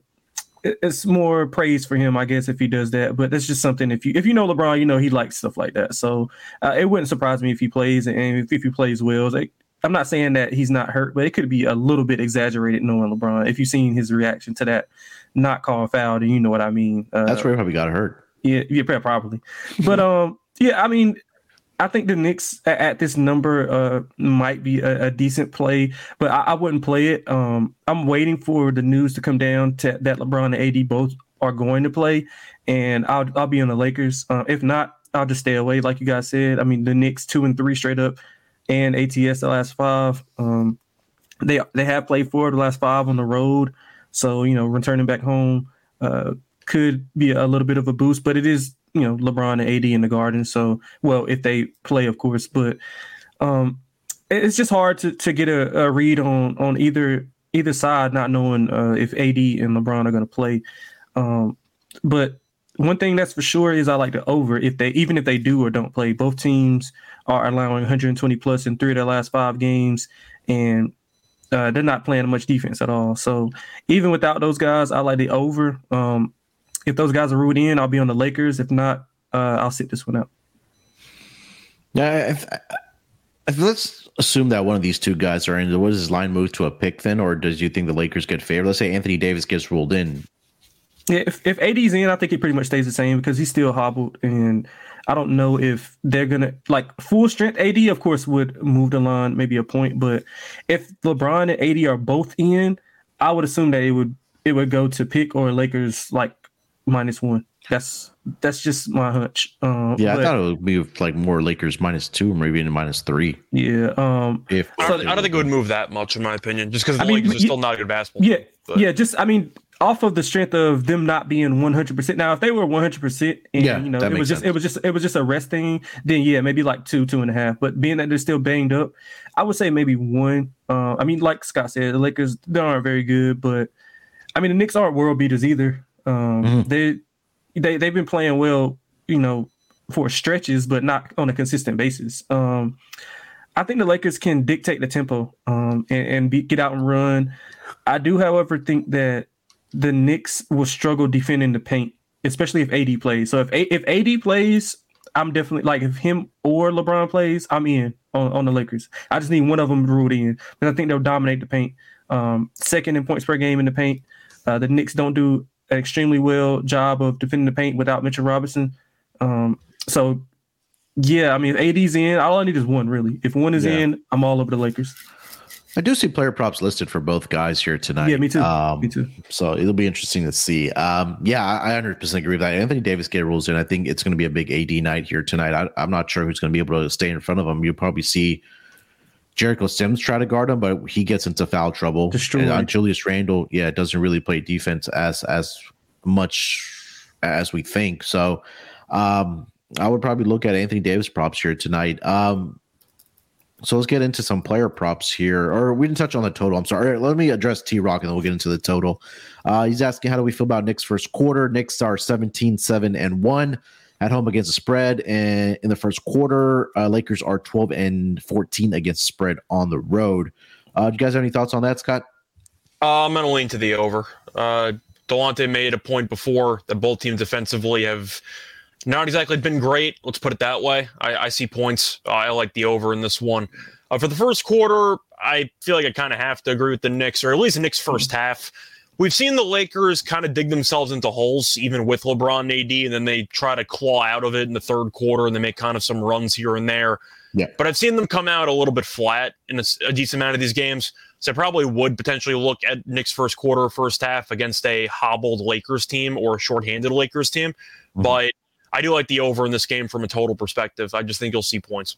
it's more praise for him, I guess, if he does that. But that's just something. If you if you know LeBron, you know he likes stuff like that. So uh, it wouldn't surprise me if he plays and if, if he plays well. Like, I'm not saying that he's not hurt, but it could be a little bit exaggerated knowing LeBron. If you've seen his reaction to that not call foul, then you know what I mean. Uh, that's where he probably got hurt. Yeah, yeah, probably. But um, yeah, I mean, I think the Knicks at, this number uh, might be a, a, decent play, but I, I, wouldn't play it. Um, I'm waiting for the news to come down to, that LeBron and AD both are going to play, and I'll I'll be on the Lakers. Uh, if not, I'll just stay away. Like you guys said, I mean the Knicks two and three straight up, and ATS the last five. Um, they they have played four of the last five on the road, so you know returning back home uh, could be a little bit of a boost, but it is you know LeBron and AD in the Garden. So well, if they play, of course, but um, it's just hard to to get a, a read on on either either side, not knowing uh, if AD and LeBron are going to play. Um, but one thing that's for sure is I like the over if they even if they do or don't play. Both teams are allowing 120 plus in three of their last five games, and uh, they're not playing much defense at all. So even without those guys, I like the over. Um, if those guys are ruled in, I'll be on the Lakers. If not, uh, I'll sit this one out. Yeah, if, if, let's assume that one of these two guys are in. What Was his line move to a pick then, or does you think the Lakers get favored? Let's say Anthony Davis gets ruled in. Yeah, if, if AD's in, I think it pretty much stays the same because he's still hobbled, and I don't know if they're gonna like full strength. AD, of course, would move the line maybe a point, but if LeBron and AD are both in, I would assume that it would it would go to pick or Lakers like minus one. That's that's just my hunch. Um, yeah, but, I thought it would be like more Lakers minus two, or maybe even minus three. Yeah. Um, if I don't, I don't think it would move that much, in my opinion, just because the I Lakers mean, are still not a good basketball. Yeah, team, yeah. Just I mean, off of the strength of them not being one hundred percent. Now, if they were one hundred percent, and yeah, you know, it was just sense. it was just it was just a rest thing, then yeah, maybe like two, two and a half. But being that they're still banged up, I would say maybe one. Uh, I mean, like Scott said, the Lakers they aren't very good, but I mean, the Knicks aren't world beaters either. Um, mm-hmm. They they they've been playing well, you know, for stretches, but not on a consistent basis. Um, I think the Lakers can dictate the tempo um, and, and be, get out and run. I do, however, think that the Knicks will struggle defending the paint, especially if AD plays. So if if AD plays, I'm definitely like if him or LeBron plays, I'm in on, on the Lakers. I just need one of them ruled in, but I think they'll dominate the paint. Um, second in points per game in the paint. Uh, the Knicks don't do an extremely well job of defending the paint without Mitchell Robinson. Um, so yeah, I mean, if AD's in, all I need is one really. If one is yeah. in, I'm all over the Lakers. I do see player props listed for both guys here tonight. Yeah, me too. Um, me too. So it'll be interesting to see. Um, yeah, I 100% agree with that. Anthony Davis get rules in. I think it's going to be a big AD night here tonight. I, am not sure who's going to be able to stay in front of him. You'll probably see Jericho Sims try to guard him, but he gets into foul trouble. And on Julius Randle, yeah, doesn't really play defense as as much as we think. So um, I would probably look at Anthony Davis props here tonight. Um, so let's get into some player props here. Or we didn't touch on the total. I'm sorry. Right, let me address T Rock and then we'll get into the total. Uh, he's asking, how do we feel about Knicks first quarter? Knicks are 17, 7, and 1 at home against the spread. And in the first quarter, uh, Lakers are 12 and 14 against spread on the road. Uh, do you guys have any thoughts on that, Scott? Uh, I'm gonna lean to the over. Uh, Delonte made a point before that both teams defensively have not exactly been great. Let's put it that way. I, I see points. Uh, I like the over in this one. Uh, for the first quarter, I feel like I kind of have to agree with the Knicks, or at least the Knicks' first half. We've seen the Lakers kind of dig themselves into holes, even with LeBron and AD, and then they try to claw out of it in the third quarter and they make kind of some runs here and there. Yeah. But I've seen them come out a little bit flat in a, a decent amount of these games. So I probably would potentially look at Knicks' first quarter, first half against a hobbled Lakers team or a shorthanded Lakers team. Mm-hmm. But I do like the over in this game from a total perspective. I just think you'll see points.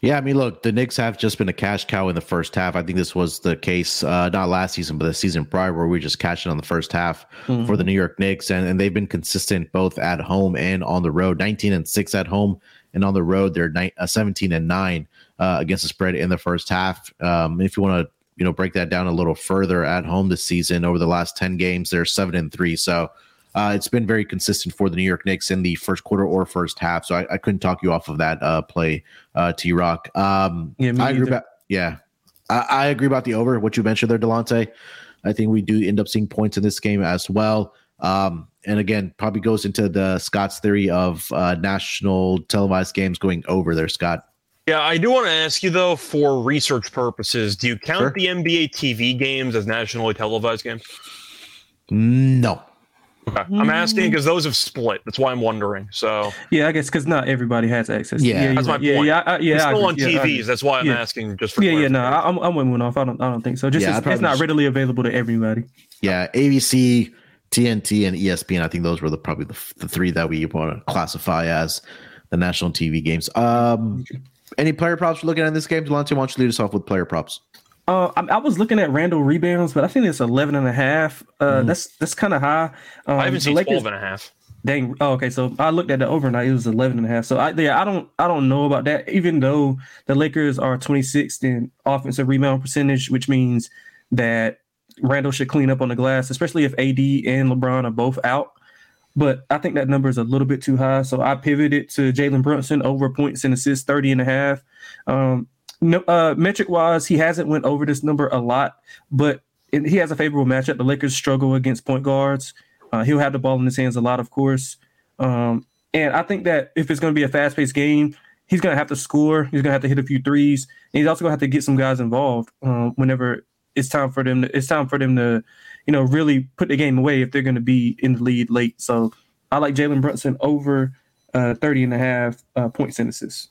Yeah, I mean, look, the Knicks have just been a cash cow in the first half. I think this was the case, uh, not last season, but the season prior, where we just cashing on the first half Mhm. for the New York Knicks, and, and they've been consistent both at home and on the road. 19 and six at home, and on the road they're ni- uh, 17 and nine uh, against the spread in the first half. Um, if you want to, you know, break that down a little further, at home this season over the last 10 games, they're seven and three. So. Uh, it's been very consistent for the New York Knicks in the first quarter or first half, so I, I couldn't talk you off of that uh, play, uh, T Rock. Um, Yeah, me I agree about yeah, I, I agree about the over. What you mentioned there, Delonte. I think we do end up seeing points in this game as well. Um, and again, probably goes into the Scott's theory of uh, national televised games going over there, Scott. Yeah, I do want to ask you though, for research purposes, do you count Sure. the NBA TV games as nationally televised games? No. Okay. I'm asking because those have split. That's why I'm wondering. So Yeah, I guess because not everybody has access. Yeah. you're That's my right. yeah, point. Yeah, I, yeah, it's I still on. Yeah, I TVs. agree. That's why I'm Yeah. asking just for Yeah, yeah, no. I, I'm, I'm one off. I don't, I don't think so. Just Yeah, it's, it's probably not readily available to everybody. Yeah, ABC, TNT, and ESPN. I think those were the probably the, the three that we want to classify as the national TV games. Um, any player props we're looking at in this game? Delonte, why don't you lead us off with player props? Uh, I, I was looking at Randle rebounds, but I think it's 11 and a half. Uh, Mhm. That's that's kind of high. Um, I haven't seen Lakers- 12 and a half. Dang. Oh, okay. So I looked at the overnight. It was 11 and a half. So I, yeah, I don't, I don't know about that. Even though the Lakers are 26th in offensive rebound percentage, which means that Randle should clean up on the glass, especially if AD and LeBron are both out. But I think that number is a little bit too high. So I pivoted to Jalen Brunson over points and assists, 30 and a half. Um, no, uh, metric wise, he hasn't went over this number a lot, but it, he has a favorable matchup. The Lakers struggle against point guards. Uh, he'll have the ball in his hands a lot, of course. Um, and I think that if it's going to be a fast paced game, he's going to have to score. He's going to have to hit a few threes. And he's also going to have to get some guys involved um, whenever it's time for them. To, it's time for them to, you know, really put the game away if they're going to be in the lead late. So I like Jalen Brunson over uh, 30 and a half uh, points and assists.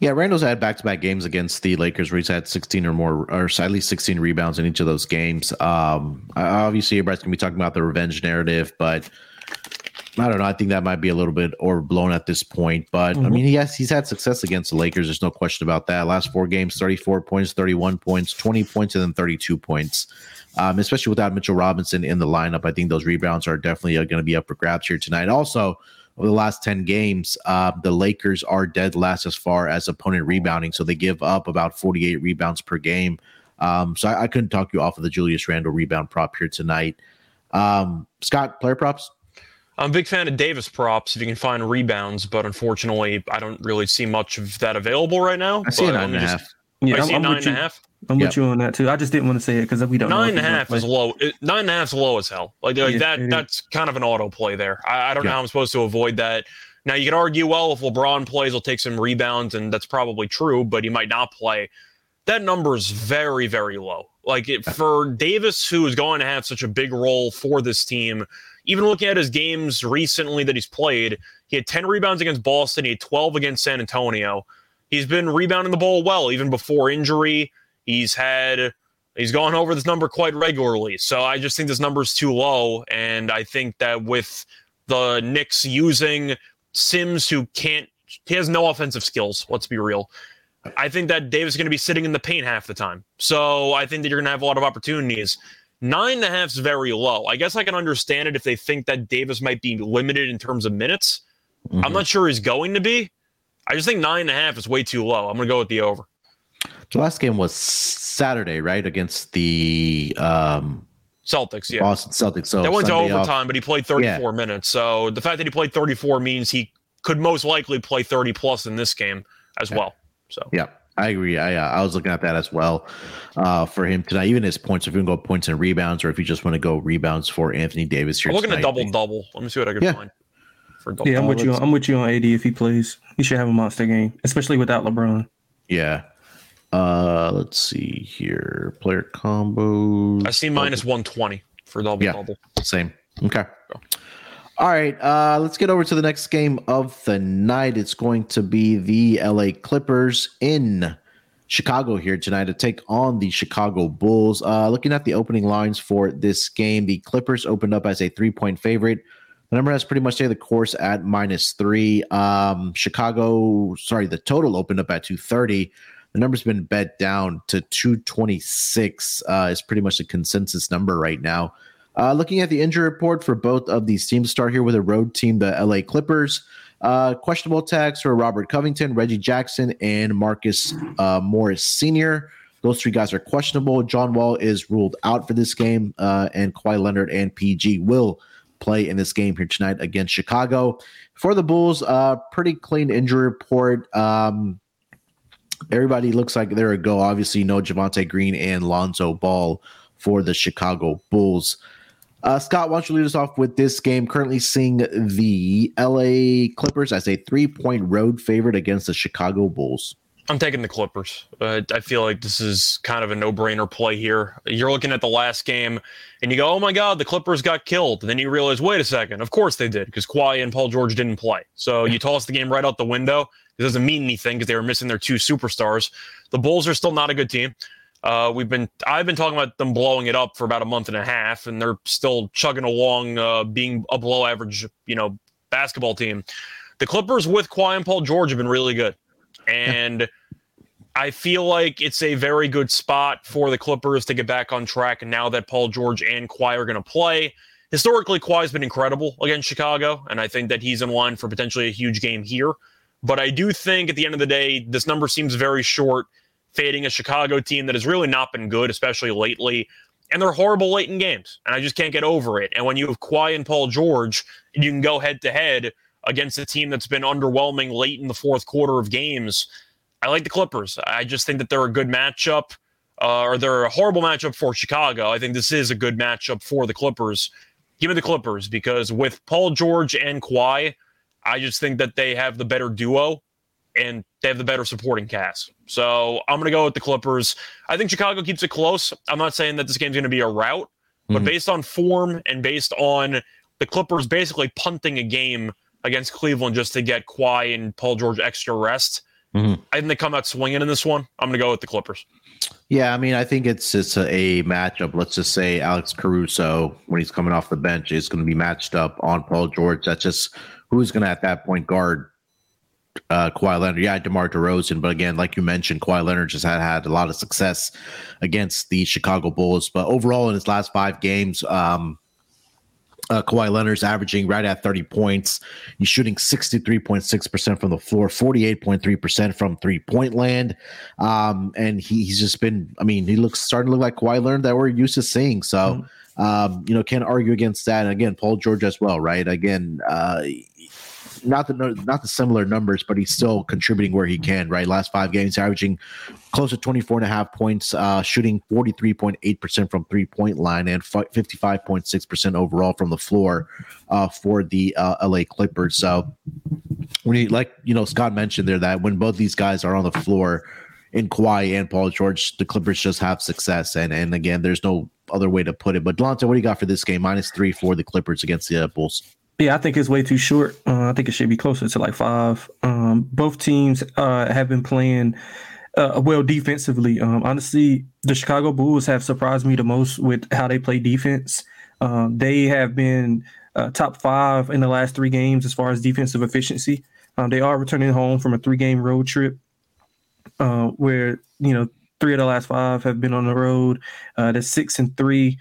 Yeah, Randle's had back to back games against the Lakers where he's had 16 or more, or at least 16 rebounds in each of those games. Um, obviously, everybody's going to be talking about the revenge narrative, but I don't know. I think that might be a little bit overblown at this point. But I Mhm. mean, yes, he's had success against the Lakers. There's no question about that. Last four games 34 points, 31 points, 20 points, and then 32 points. Um, especially without Mitchell Robinson in the lineup, I think those rebounds are definitely going to be up for grabs here tonight. Also, over the last 10 games, uh, the Lakers are dead last as far as opponent rebounding. So they give up about 48 rebounds per game. Um, so I, I couldn't talk you off of the Julius Randle rebound prop here tonight. Um, Scott, player props? I'm a big fan of Davis props if you can find rebounds, but unfortunately, I don't really see much of that available right now. I see a But nine let and me a just- Yeah, I I'm, see a I'm nine with and a half. I'm Yeah. with you on that too. I just didn't want to say it because we don't know. Nine and a half is low. Nine and a half is low as hell. Like, like Yeah, that. That's kind of an auto play there. I, I don't know how I'm supposed to avoid that. Now you could argue, well, if LeBron plays, he'll take some rebounds, and that's probably true. But he might not play. That number is very, very low. Like it, for Davis, who is going to have such a big role for this team, even looking at his games recently that he's played, he had 10 rebounds against Boston. He had 12 against San Antonio. He's been rebounding the ball well, even before injury. He's had he's gone over this number quite regularly. So I just think this number is too low. And I think that with the Knicks using Sims, who can't, he has no offensive skills. Let's be real. I think that Davis is going to be sitting in the paint half the time. So I think that you're going to have a lot of opportunities. Nine and a half is very low. I guess I can understand it if they think that Davis might be limited in terms of minutes. I'm Mhm. not sure he's going to be. I just think nine and a half is way too low. I'm going to go with the over. The last game was Saturday, right? Against the um, Celtics, yeah. Boston Celtics. So That went to Sunday off. overtime, but he played 34 minutes. So the fact that he played 34 means he could most likely play 30 plus in this game as well. So Yeah. I agree. I uh, I was looking at that as well uh, for him tonight. Even his points, if you can go points and rebounds, or if you just want to go rebounds for Anthony Davis here. I'm looking tonight. at double double. Let me see what I can Yeah. find. For double. Yeah, I'm with you. I'm with you on AD if he plays. He should have a monster game, especially without LeBron. Yeah. Uh, let's see here. Player combos. I see minus 120 for double Yeah. double. Same. Okay. All right. Uh, let's get over to the next game of the night. It's going to be the LA Clippers in Chicago here tonight to take on the Chicago Bulls. Uh, looking at the opening lines for this game, the Clippers opened up as a three point favorite. The number has pretty much stayed the course at minus three. Um, Chicago, sorry, the total opened up at 230. The number's been bet down to 226. Uh, is pretty much the consensus number right now. Uh, looking at the injury report for both of these teams, start here with a road team, the LA Clippers. Uh, questionable tags for Robert Covington, Reggie Jackson, and Marcus uh, Morris Sr. Those three guys are questionable. John Wall is ruled out for this game, uh, and Kawhi Leonard and PG will play in this game here tonight against Chicago. For the Bulls, uh, pretty clean injury report. Um, everybody looks like they're a go. Obviously, no Javonte Green and Lonzo Ball for the Chicago Bulls. Uh, Scott, why don't you lead us off with this game? Currently seeing the LA Clippers as a three point road favorite against the Chicago Bulls. I'm taking the Clippers. Uh, I feel like this is kind of a no-brainer play here. You're looking at the last game, and you go, "Oh my God, the Clippers got killed." And then you realize, wait a second, of course they did, because Kawhi and Paul George didn't play. So you toss the game right out the window. It doesn't mean anything because they were missing their two superstars. The Bulls are still not a good team. Uh, we've been I've been talking about them blowing it up for about a month and a half, and they're still chugging along, uh, being a below average, you know, basketball team. The Clippers with Kawhi and Paul George have been really good, and I feel like it's a very good spot for the Clippers to get back on track. And now that Paul George and Kawhi are going to play, historically Kawhi's been incredible against Chicago, and I think that he's in line for potentially a huge game here. But I do think at the end of the day, this number seems very short, fading a Chicago team that has really not been good, especially lately. And they're horrible late in games, and I just can't get over it. And when you have Kawhi and Paul George, and you can go head to head against a team that's been underwhelming late in the fourth quarter of games, I like the Clippers. I just think that they're a good matchup, uh, or they're a horrible matchup for Chicago. I think this is a good matchup for the Clippers. Give me the Clippers because with Paul George and Kawhi, I just think that they have the better duo and they have the better supporting cast. So I'm going to go with the Clippers. I think Chicago keeps it close. I'm not saying that this game's going to be a rout, but Mhm. based on form and based on the Clippers basically punting a game against Cleveland just to get Kawhi and Paul George extra rest, Mhm. I think they come out swinging in this one. I'm going to go with the Clippers. Yeah, I mean, I think it's it's a, a matchup. Let's just say Alex Caruso, when he's coming off the bench, is going to be matched up on Paul George. That's just who's going to at that point guard uh, Kawhi Leonard. Yeah, DeMar DeRozan, but again, like you mentioned, Kawhi Leonard just had had a lot of success against the Chicago Bulls. But overall, in his last five games, um, uh, Kawhi Leonard's averaging right at 30 points. He's shooting 63.6% from the floor, 48.3% from three point land. Um, and he, he's just been, I mean, he looks starting to look like Kawhi Leonard that we're used to seeing. So, um, you know, can't argue against that. And again, Paul George as well, right? Again, uh, not the not the similar numbers, but he's still contributing where he can, right? Last five games, averaging close to 24 and a half points, uh, shooting 43.8% from three point line and 55.6% overall from the floor uh, for the uh, LA Clippers. So, when you like, you know, Scott mentioned there that when both these guys are on the floor, in Kawhi and Paul George, the Clippers just have success. And and again, there's no other way to put it. But Delonte, what do you got for this game? Minus three for the Clippers against the uh, Bulls. Yeah, I think it's way too short. Uh, I think it should be closer to like five. Um, both teams uh, have been playing uh, well defensively. Um, honestly, the Chicago Bulls have surprised me the most with how they play defense. Um, they have been uh, top five in the last three games as far as defensive efficiency. Um, they are returning home from a three-game road trip, uh, where you know three of the last five have been on the road. Uh, the six and three,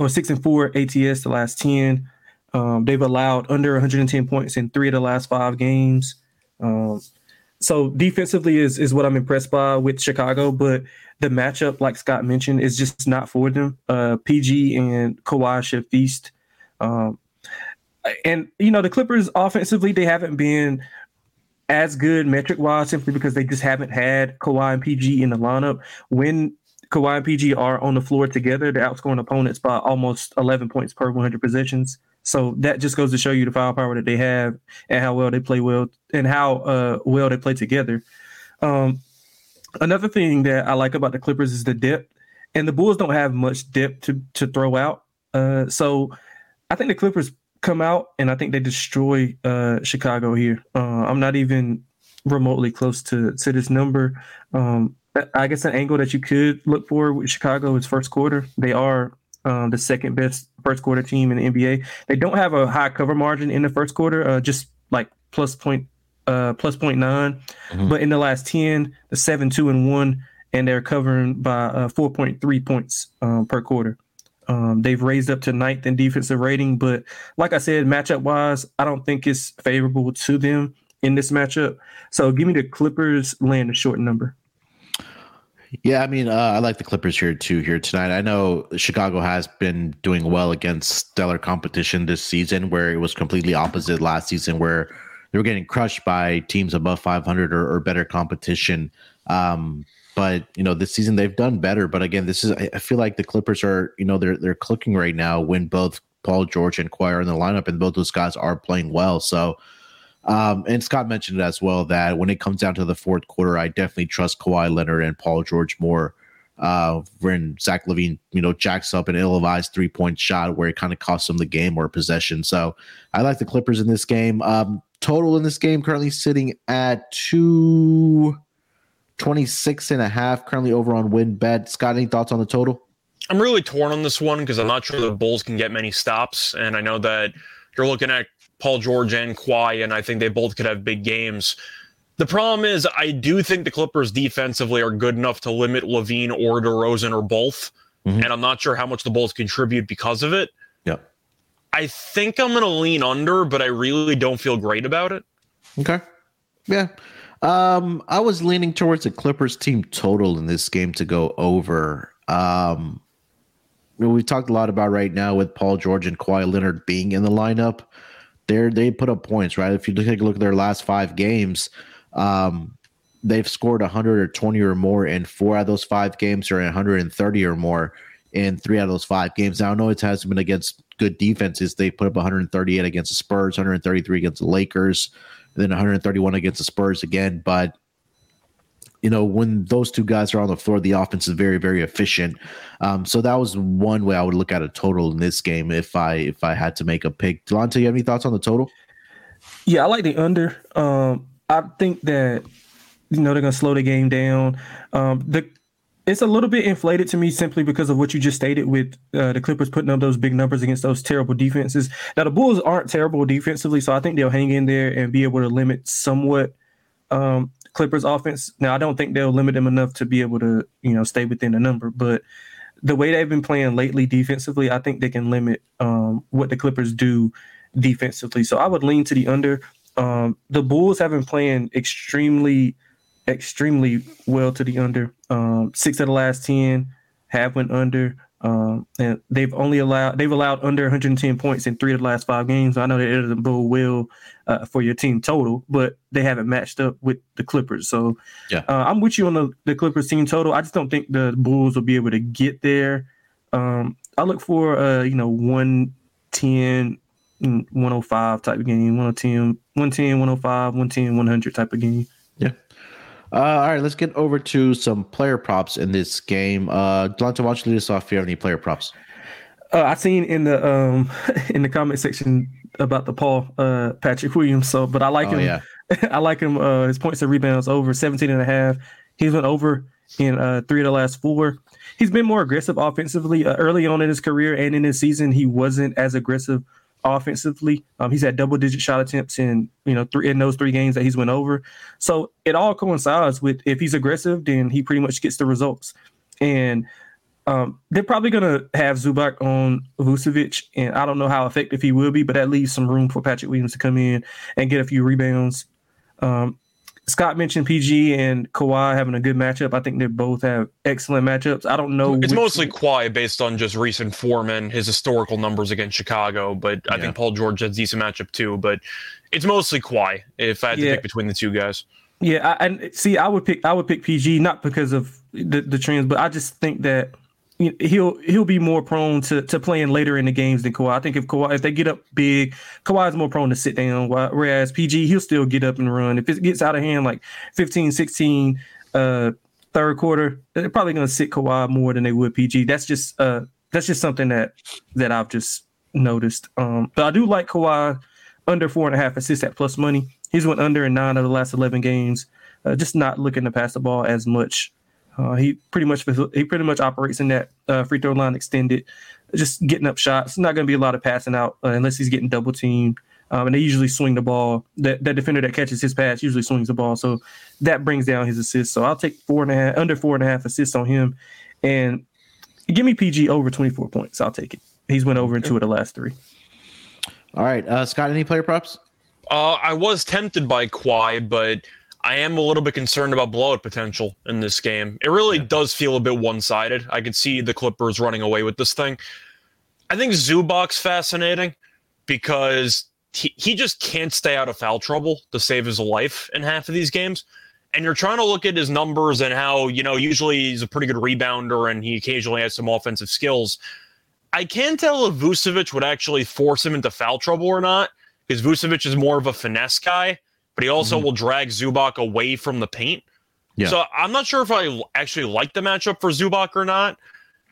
or six and four ATS the last ten. Um, they've allowed under 110 points in three of the last five games. Um, so defensively is is what I'm impressed by with Chicago, but the matchup, like Scott mentioned, is just not for them. Uh, PG and Kawhi should feast. Um, and you know the Clippers offensively, they haven't been as good metric wise simply because they just haven't had Kawhi and PG in the lineup. When Kawhi and PG are on the floor together, they're outscoring opponents by almost 11 points per 100 possessions. So that just goes to show you the firepower that they have and how well they play well and how uh, well they play together. Um, another thing that I like about the Clippers is the depth, and the Bulls don't have much depth to to throw out. Uh, so I think the Clippers come out and I think they destroy uh, Chicago here. Uh, I'm not even remotely close to to this number. Um, I guess an angle that you could look for with Chicago is first quarter. They are um, the second best first quarter team in the NBA. They don't have a high cover margin in the first quarter, uh, just like plus point uh, plus 0.9. Mm-hmm. But in the last 10, the 7, 2, and 1, and they're covering by uh, 4.3 points um, per quarter. Um, they've raised up to ninth in defensive rating, but like I said, matchup wise, I don't think it's favorable to them in this matchup. So give me the Clippers laying a short number. Yeah, I mean, uh, I like the Clippers here too here tonight. I know Chicago has been doing well against stellar competition this season, where it was completely opposite last season, where they were getting crushed by teams above 500 or, or better competition. Um, but you know, this season they've done better. But again, this is I feel like the Clippers are you know they're they're clicking right now when both Paul George and are in the lineup, and both those guys are playing well. So. Um, and Scott mentioned it as well that when it comes down to the fourth quarter, I definitely trust Kawhi Leonard and Paul George more. Uh, when Zach LaVine, you know, jacks up an ill-advised three-point shot where it kind of costs them the game or possession. So I like the Clippers in this game. Um, total in this game currently sitting at two 26 and a half currently over on WynnBET. Scott, any thoughts on the total? I'm really torn on this one because I'm not sure the Bulls can get many stops. And I know that you're looking at Paul George and Kawhi, and I think they both could have big games. The problem is, I do think the Clippers defensively are good enough to limit LaVine or DeRozan or both. Mm-hmm. And I'm not sure how much the Bulls contribute because of it. Yeah, I think I'm going to lean under, but I really don't feel great about it. Okay. Yeah. Um, I was leaning towards the Clippers team total in this game to go over. Um, we talked a lot about right now with Paul George and Kawhi Leonard being in the lineup. They're they put up points, right? If you take a look at their last five games, um, they've scored 120 or more in four out of those five games, or 130 or more in three out of those five games. Now I know it hasn't been against good defenses. They put up 138 against the Spurs, 133 against the Lakers, then 131 against the Spurs again. But you know, when those two guys are on the floor, the offense is very, very efficient. Um, so that was one way I would look at a total in this game if I if I had to make a pick. Delonte, you have any thoughts on the total? Yeah, I like the under. Um, I think that you know they're gonna slow the game down. Um, the it's a little bit inflated to me simply because of what you just stated with uh, the Clippers putting up those big numbers against those terrible defenses. Now the Bulls aren't terrible defensively, so I think they'll hang in there and be able to limit somewhat um, Clippers offense. Now I don't think they'll limit them enough to be able to you know stay within the number, but the way they've been playing lately defensively, I think they can limit um, what the Clippers do defensively. So I would lean to the under. Um, the Bulls have been playing extremely extremely well to the under. Um, six of the last ten have went under, um, and they've only allowed they've allowed under 110 points in three of the last five games. I know that it doesn't bode well uh, for your team total, but they haven't matched up with the Clippers. So yeah, uh, I'm with you on the, the Clippers team total. I just don't think the Bulls will be able to get there. Um, I look for uh, you know 110 105 type of game, 110, 110, 105, 110, 100 type of game. Yeah. Uh, all right, let's get over to some player props in this game. Uh, Delonte, why don't you lead us off if you have any player props? Uh, I seen in the um in the comment section about the Paul uh Patrick Williams. So, but I like oh, him. Yeah. I like him. Uh, his points and rebounds over 17 and a half. He's went over in uh, three of the last four. He's been more aggressive offensively uh, early on in his career and in his season. He wasn't as aggressive offensively. Um, he's had double digit shot attempts in you know three in those three games that he's went over. So it all coincides with if he's aggressive, then he pretty much gets the results. And um, they're probably gonna have Zubac on Vucevic, and I don't know how effective he will be, but that leaves some room for Patrick Williams to come in and get a few rebounds. Um, Scott mentioned PG and Kawhi having a good matchup. I think they both have excellent matchups. I don't know. It's mostly Kawhi based on just recent form and his historical numbers against Chicago, but I think Paul George has decent matchup too. But it's mostly Kawhi if I had to yeah. pick between the two guys. Yeah, I, and see, I would pick I would pick PG not because of the, the trends, but I just think that he'll he'll be more prone to, to playing later in the games than Kawhi. I think if Kawhi if they get up big, Kawhi is more prone to sit down. Whereas PG he'll still get up and run. If it gets out of hand like 15, 16, uh, third quarter, they're probably going to sit Kawhi more than they would PG. That's just uh that's just something that that I've just noticed. Um, but I do like Kawhi under four and a half assists at plus money. He's went under in nine of the last eleven games. Uh, just not looking to pass the ball as much. Uh, he pretty much he pretty much operates in that uh, free throw line extended, just getting up shots. not going to be a lot of passing out uh, unless he's getting double teamed. Um, and they usually swing the ball. That that defender that catches his pass usually swings the ball, so that brings down his assists. So I'll take four and a half, under four and a half assists on him, and give me PG over twenty four points. I'll take it. He's went over in two of the last three. All right, uh, Scott. Any player props? Uh, I was tempted by Kawhi, but I am a little bit concerned about blowout potential in this game. It really yeah. does feel a bit one sided. I could see the Clippers running away with this thing. I think Zubac's fascinating because he, he just can't stay out of foul trouble to save his life in half of these games. And you're trying to look at his numbers and how, you know, usually he's a pretty good rebounder and he occasionally has some offensive skills. I can't tell if Vucevic would actually force him into foul trouble or not because Vucevic is more of a finesse guy but he also mm-hmm. will drag Zubac away from the paint. Yeah. So I'm not sure if I actually like the matchup for Zubac or not.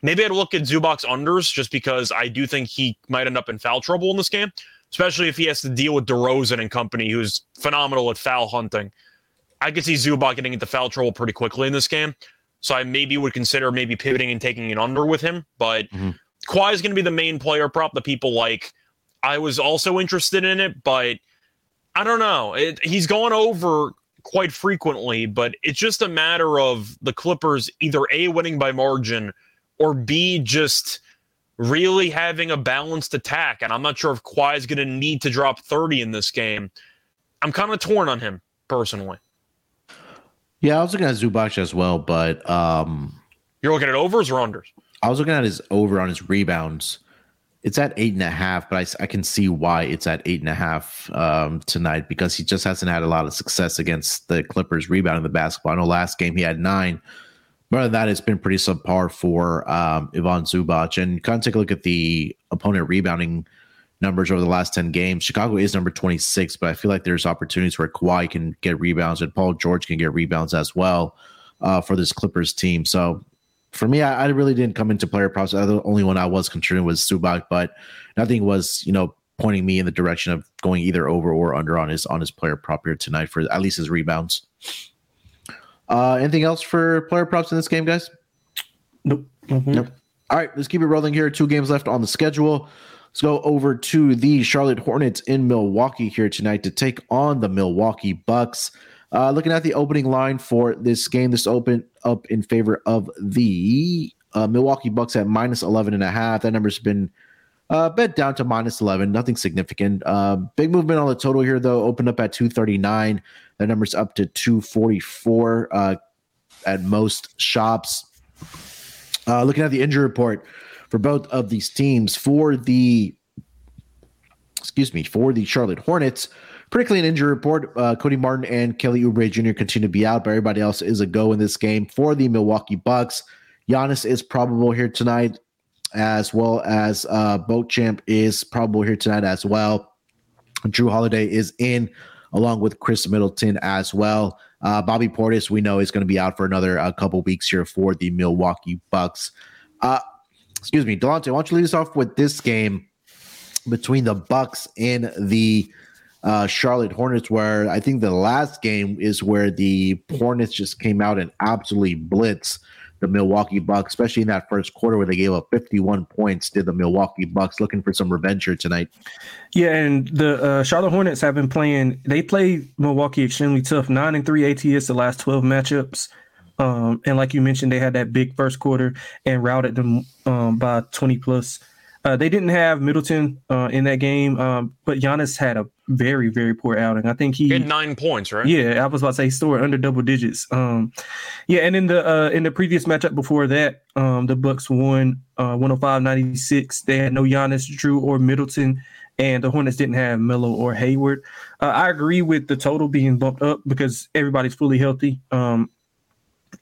Maybe I'd look at Zubac's unders just because I do think he might end up in foul trouble in this game, especially if he has to deal with DeRozan and company, who's phenomenal at foul hunting. I could see Zubac getting into foul trouble pretty quickly in this game. So I maybe would consider maybe pivoting and taking an under with him. But mm-hmm. Kawhi is going to be the main player prop that people like. I was also interested in it, but – I don't know. It, he's gone over quite frequently, but it's just a matter of the Clippers either A, winning by margin, or B, just really having a balanced attack. And I'm not sure if Kawhi is going to need to drop 30 in this game. I'm kind of torn on him personally. Yeah, I was looking at Zubac as well, but um, you're looking at overs or unders. I was looking at his over on his rebounds it's at eight and a half, but I, I can see why it's at eight and a half um, tonight because he just hasn't had a lot of success against the Clippers rebounding the basketball. I know last game he had nine. But other than that, it's been pretty subpar for um, Ivan Zubac. And kind of take a look at the opponent rebounding numbers over the last 10 games. Chicago is number 26, but I feel like there's opportunities where Kawhi can get rebounds and Paul George can get rebounds as well uh, for this Clippers team. So for me, I, I, really didn't come into player props. The only one I was concerned was Zubac, but nothing was, you know, pointing me in the direction of going either over or under on his on his player prop here tonight for at least his rebounds. Uh, anything else for player props in this game, guys? Nope. Mm-hmm. Nope. All right, let's keep it rolling here. Two games left on the schedule. Let's go over to the Charlotte Hornets in Milwaukee here tonight to take on the Milwaukee Bucks. Uh, looking at the opening line for this game, this opened up in favor of the uh, Milwaukee Bucks at minus 11 and a half. That number's been uh, bet down to minus 11, nothing significant. Uh, big movement on the total here, though. Opened up at 239. That number's up to 244 uh, at most shops. Uh, looking at the injury report for both of these teams, for the excuse me, for the Charlotte Hornets, pretty clean injury report. Uh, Cody Martin and Kelly Oubre Jr. continue to be out, but everybody else is a go in this game for the Milwaukee Bucks. Giannis is probable here tonight, as well as uh, Champ is probable here tonight as well. Jrue Holiday is in, along with Khris Middleton as well. Uh, Bobby Portis, we know, is going to be out for another uh, couple weeks here for the Milwaukee Bucks. Uh, excuse me, Delonte, why don't you lead us off with this game between the Bucks and the uh, Charlotte Hornets, where I think the last game is where the Hornets just came out and absolutely blitz the Milwaukee Bucks, especially in that first quarter where they gave up 51 points. to the Milwaukee Bucks looking for some revenge here tonight? Yeah, and the uh, Charlotte Hornets have been playing. They play Milwaukee extremely tough. Nine and three ATS the last 12 matchups. Um, and like you mentioned, they had that big first quarter and routed them um, by 20 plus. Uh, they didn't have Middleton uh, in that game, um, but Giannis had a very, very poor outing. I think he, had nine points, right? Yeah, I was about to say he scored under double digits. Um, yeah, and in the uh, in the previous matchup before that, um, the Bucks won uh, 105-96. They had no Giannis, Jrue, or Middleton, and the Hornets didn't have Melo or Hayward. Uh, I agree with the total being bumped up because everybody's fully healthy. Um,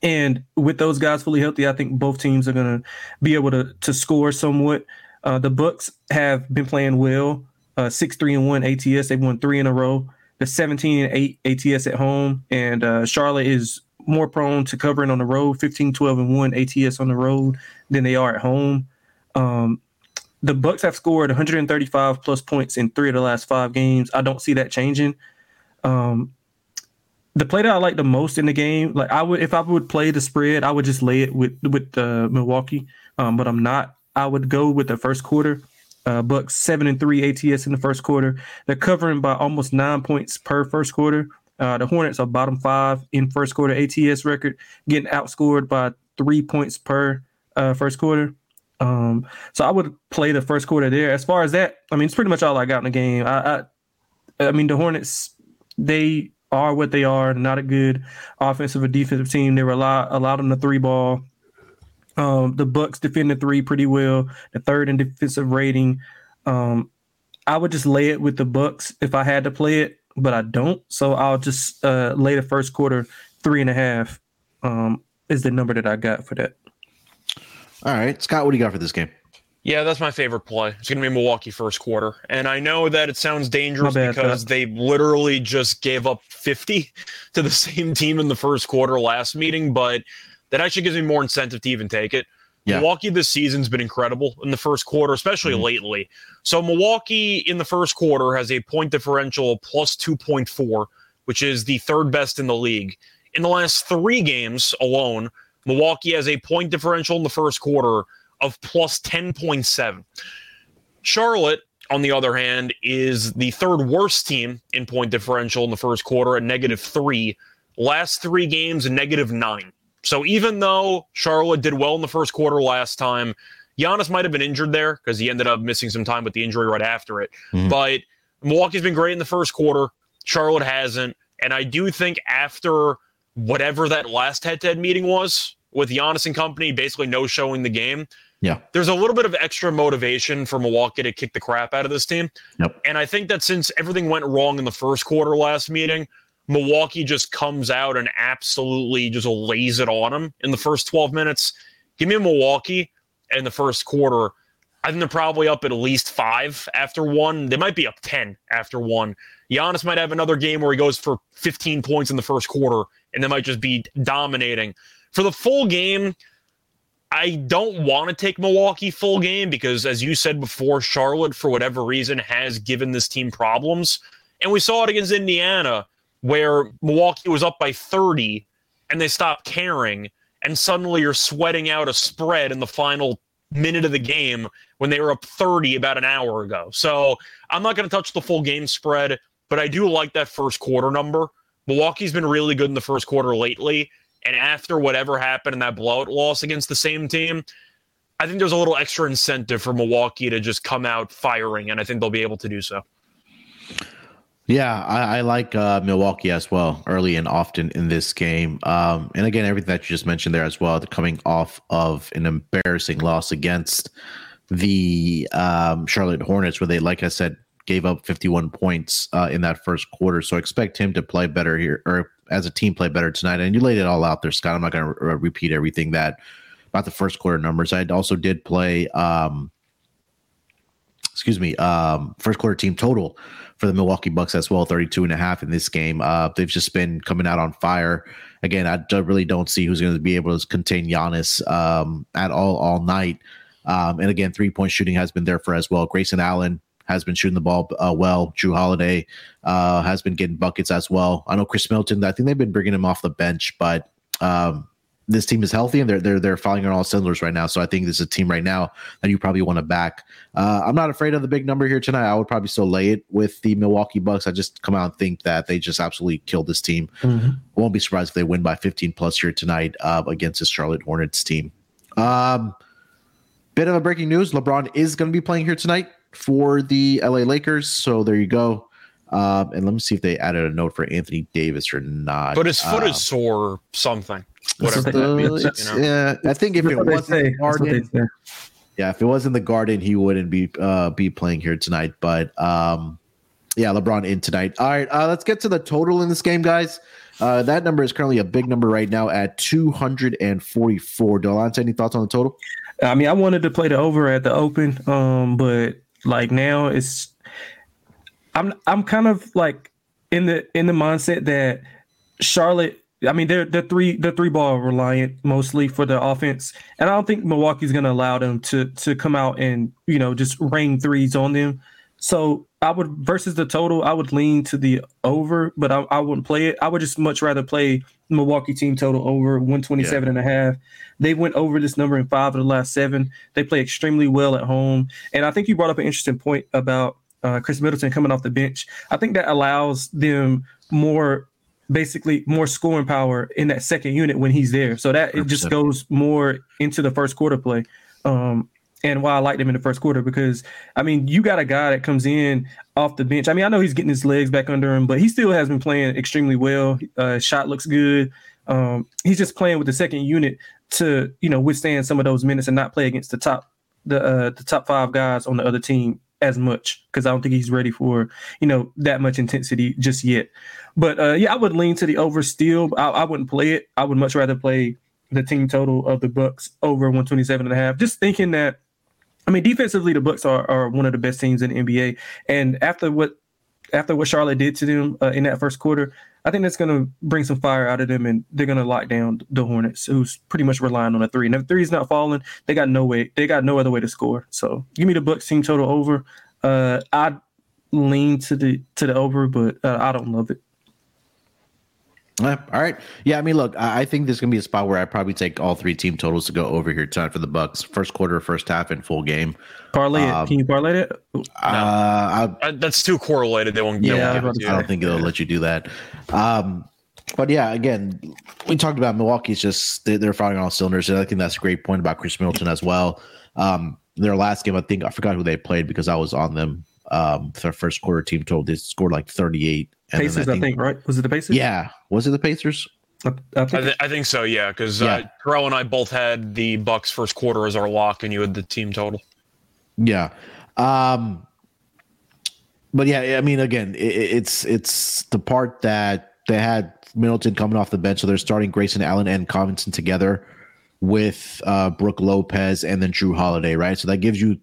and with those guys fully healthy, I think both teams are going to be able to to score somewhat. Uh, the Bucks have been playing well. Uh, six three and one ATS. They've won three in a row. The seventeen and eight ATS at home, and uh, Charlotte is more prone to covering on the road. 15, 12 and one ATS on the road than they are at home. Um, the Bucks have scored 135 plus points in three of the last five games. I don't see that changing. Um, the play that I like the most in the game, like I would, if I would play the spread, I would just lay it with with uh, Milwaukee. Um, but I'm not. I would go with the first quarter. Uh, Bucks seven and three ATS in the first quarter. They're covering by almost nine points per first quarter. Uh, the Hornets are bottom five in first quarter ATS record, getting outscored by three points per uh, first quarter. Um, so I would play the first quarter there. As far as that, I mean, it's pretty much all I got in the game. I, I, I mean, the Hornets they are what they are. Not a good offensive or defensive team. They rely a lot on the three ball. Um, the Bucks defend the three pretty well. The third in defensive rating. Um, I would just lay it with the Bucks if I had to play it, but I don't. So I'll just uh, lay the first quarter three and a half. Um, is the number that I got for that. All right, Scott, what do you got for this game? Yeah, that's my favorite play. It's going to be Milwaukee first quarter. And I know that it sounds dangerous bad, because they literally just gave up 50 to the same team in the first quarter last meeting, but that actually gives me more incentive to even take it. Yeah. Milwaukee this season's been incredible in the first quarter, especially mm-hmm. lately. So Milwaukee in the first quarter has a point differential of plus 2.4, which is the third best in the league. In the last three games alone, Milwaukee has a point differential in the first quarter of plus 10.7. Charlotte, on the other hand, is the third worst team in point differential in the first quarter at negative three. Last three games, negative nine. So even though Charlotte did well in the first quarter last time, Giannis might have been injured there because he ended up missing some time with the injury right after it. Mm-hmm. But Milwaukee's been great in the first quarter. Charlotte hasn't. And I do think after whatever that last head to head meeting was with Giannis and company, basically no showing the game, yeah. There's a little bit of extra motivation for Milwaukee to kick the crap out of this team. Yep. And I think that since everything went wrong in the first quarter last meeting, Milwaukee just comes out and absolutely just lays it on them in the first 12 minutes. Give me Milwaukee in the first quarter. I think they're probably up at least five after one. They might be up 10 after one. Giannis might have another game where he goes for 15 points in the first quarter, and they might just be dominating. For the full game, I don't want to take Milwaukee full game because, as you said before, Charlotte, for whatever reason, has given this team problems. And we saw it against Indiana, where Milwaukee was up by 30 and they stopped caring. And suddenly you're sweating out a spread in the final minute of the game when they were up 30 about an hour ago. So I'm not going to touch the full game spread, but I do like that first quarter number. Milwaukee's been really good in the first quarter lately. And after whatever happened in that blowout loss against the same team, I think there's a little extra incentive for Milwaukee to just come out firing, and I think they'll be able to do so. Yeah, I, I like uh, Milwaukee as well, early and often in this game. Um, and again, everything that you just mentioned there as well, coming off of an embarrassing loss against the um, Charlotte Hornets, where they, like I said, gave up 51 points uh, in that first quarter. So expect him to play better here, or as a team play better tonight. And you laid it all out there, Scott. I'm not going to re- repeat everything that about the first quarter numbers. I also did play, um, excuse me, um, first quarter team total for the Milwaukee Bucks as well, 32 and a half in this game. Uh, they've just been coming out on fire. Again, I really don't see who's going to be able to contain Giannis um, at all all night. Um, and again, three point shooting has been there for as well. Grayson Allen has been shooting the ball uh, well. Jrue Holiday uh, has been getting buckets as well. I know Khris Middleton. I think they've been bringing him off the bench, but um, this team is healthy and they're they're they're firing on all cylinders right now. So I think this is a team right now that you probably want to back. Uh, I'm not afraid of the big number here tonight. I would probably still lay it with the Milwaukee Bucks. I just come out and think that they just absolutely killed this team. Mm-hmm. Won't be surprised if they win by 15 plus here tonight uh, against this Charlotte Hornets team. Um, bit of a breaking news: LeBron is going to be playing here tonight for the LA Lakers. So there you go. Um, and let me see if they added a note for Anthony Davis or not. But his foot um, is sore, something. Whatever what that means. You know? Yeah, I think if it wasn't say. the That's what they Garden, yeah, if it was in the Garden, he wouldn't be uh, be playing here tonight. But um, yeah, LeBron in tonight. All right, uh, let's get to the total in this game, guys. Uh, that number is currently a big number right now at 244. Delonte, any thoughts on the total? I mean, I wanted to play the over at the open, um, but like now it's I'm I'm kind of like in the in the mindset that Charlotte. I mean, they're they're three they're three ball reliant mostly for the offense, and I don't think Milwaukee's going to allow them to to come out and you know just rain threes on them. So I would versus the total, I would lean to the over, but I, I wouldn't play it. I would just much rather play Milwaukee team total over 127 and a half. They went over this number in five of the last seven. They play extremely well at home. And I think you brought up an interesting point about uh, Khris Middleton coming off the bench. I think that allows them more, basically more scoring power in that second unit when he's there. So that it just goes more into the first quarter play. Um, and why I liked him in the first quarter because I mean you got a guy that comes in off the bench. I mean I know he's getting his legs back under him, but he still has been playing extremely well. Uh, shot looks good. Um, he's just playing with the second unit to you know withstand some of those minutes and not play against the top the uh, the top five guys on the other team as much because I don't think he's ready for you know that much intensity just yet. But uh, yeah, I would lean to the over still. I, I wouldn't play it. I would much rather play the team total of the Bucks over 127 and a half. Just thinking that I mean defensively the Bucks are, are one of the best teams in the NBA and after what after what Charlotte did to them uh, in that first quarter, I think that's going to bring some fire out of them, and they're going to lock down the Hornets, who's pretty much relying on a three. And if three's not falling, they got no way, they got no other way to score. So give me the Bucks team total over. Uh, I lean to the to the over, but uh, I don't love it. Yeah, all right. Yeah, I mean, look, I I think there's gonna be a spot where I probably take all three team totals to go over here tonight for the Bucks. First quarter, first half, and full game. Parlay Um, it. Can you parlay that? Uh, I, Uh, that's too correlated. They won't. they yeah, won't give it to I don't think they'll let you do that. Um, but yeah, again, we talked about Milwaukee's just they, they're firing on all cylinders, and I think that's a great point about Khris Middleton as well. Um, their last game, I think I forgot who they played because I was on them. Um, their first quarter team total they scored like 38. And then Pacers, I think, right? Was it the Pacers? Yeah, was it the Pacers? I, I think. I, th- I think so. Yeah, because Yeah. uh, Terrell and I both had the Bucks first quarter as our lock, and you had the team total. Yeah. Um but yeah, I mean again, it, it's it's the part that they had Middleton coming off the bench, so they're starting Grayson Allen and Covington together with uh Brook Lopez and then Jrue Holiday, right? So that gives you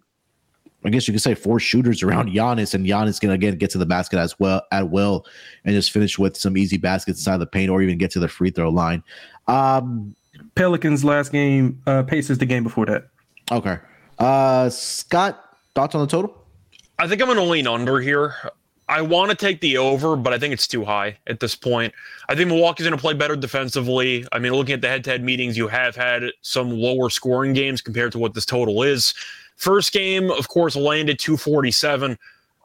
I guess you could say four shooters around Giannis, and Giannis can again get to the basket as well at will and just finish with some easy baskets inside the paint or even get to the free throw line. Um Pelicans last game, uh, Pacers the game before that. okay. Uh Scott, thoughts on the total? I think I'm going to lean under here. I want to take the over, but I think it's too high at this point. I think Milwaukee's going to play better defensively. I mean, looking at the head-to-head meetings, you have had some lower scoring games compared to what this total is. First game, of course, landed 247.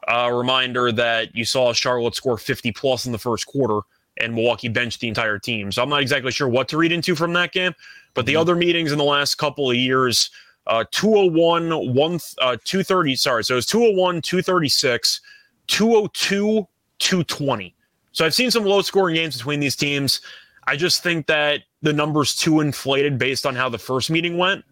A reminder that you saw Charlotte score 50 plus in the first quarter, and Milwaukee benched the entire team. So I'm not exactly sure what to read into from that game. But the other meetings in the last couple of years, uh, 201, one, uh, 230, sorry. So it was 201, 236, 202, 220. So I've seen some low scoring games between these teams. I just think that the number's too inflated based on how the first meeting went.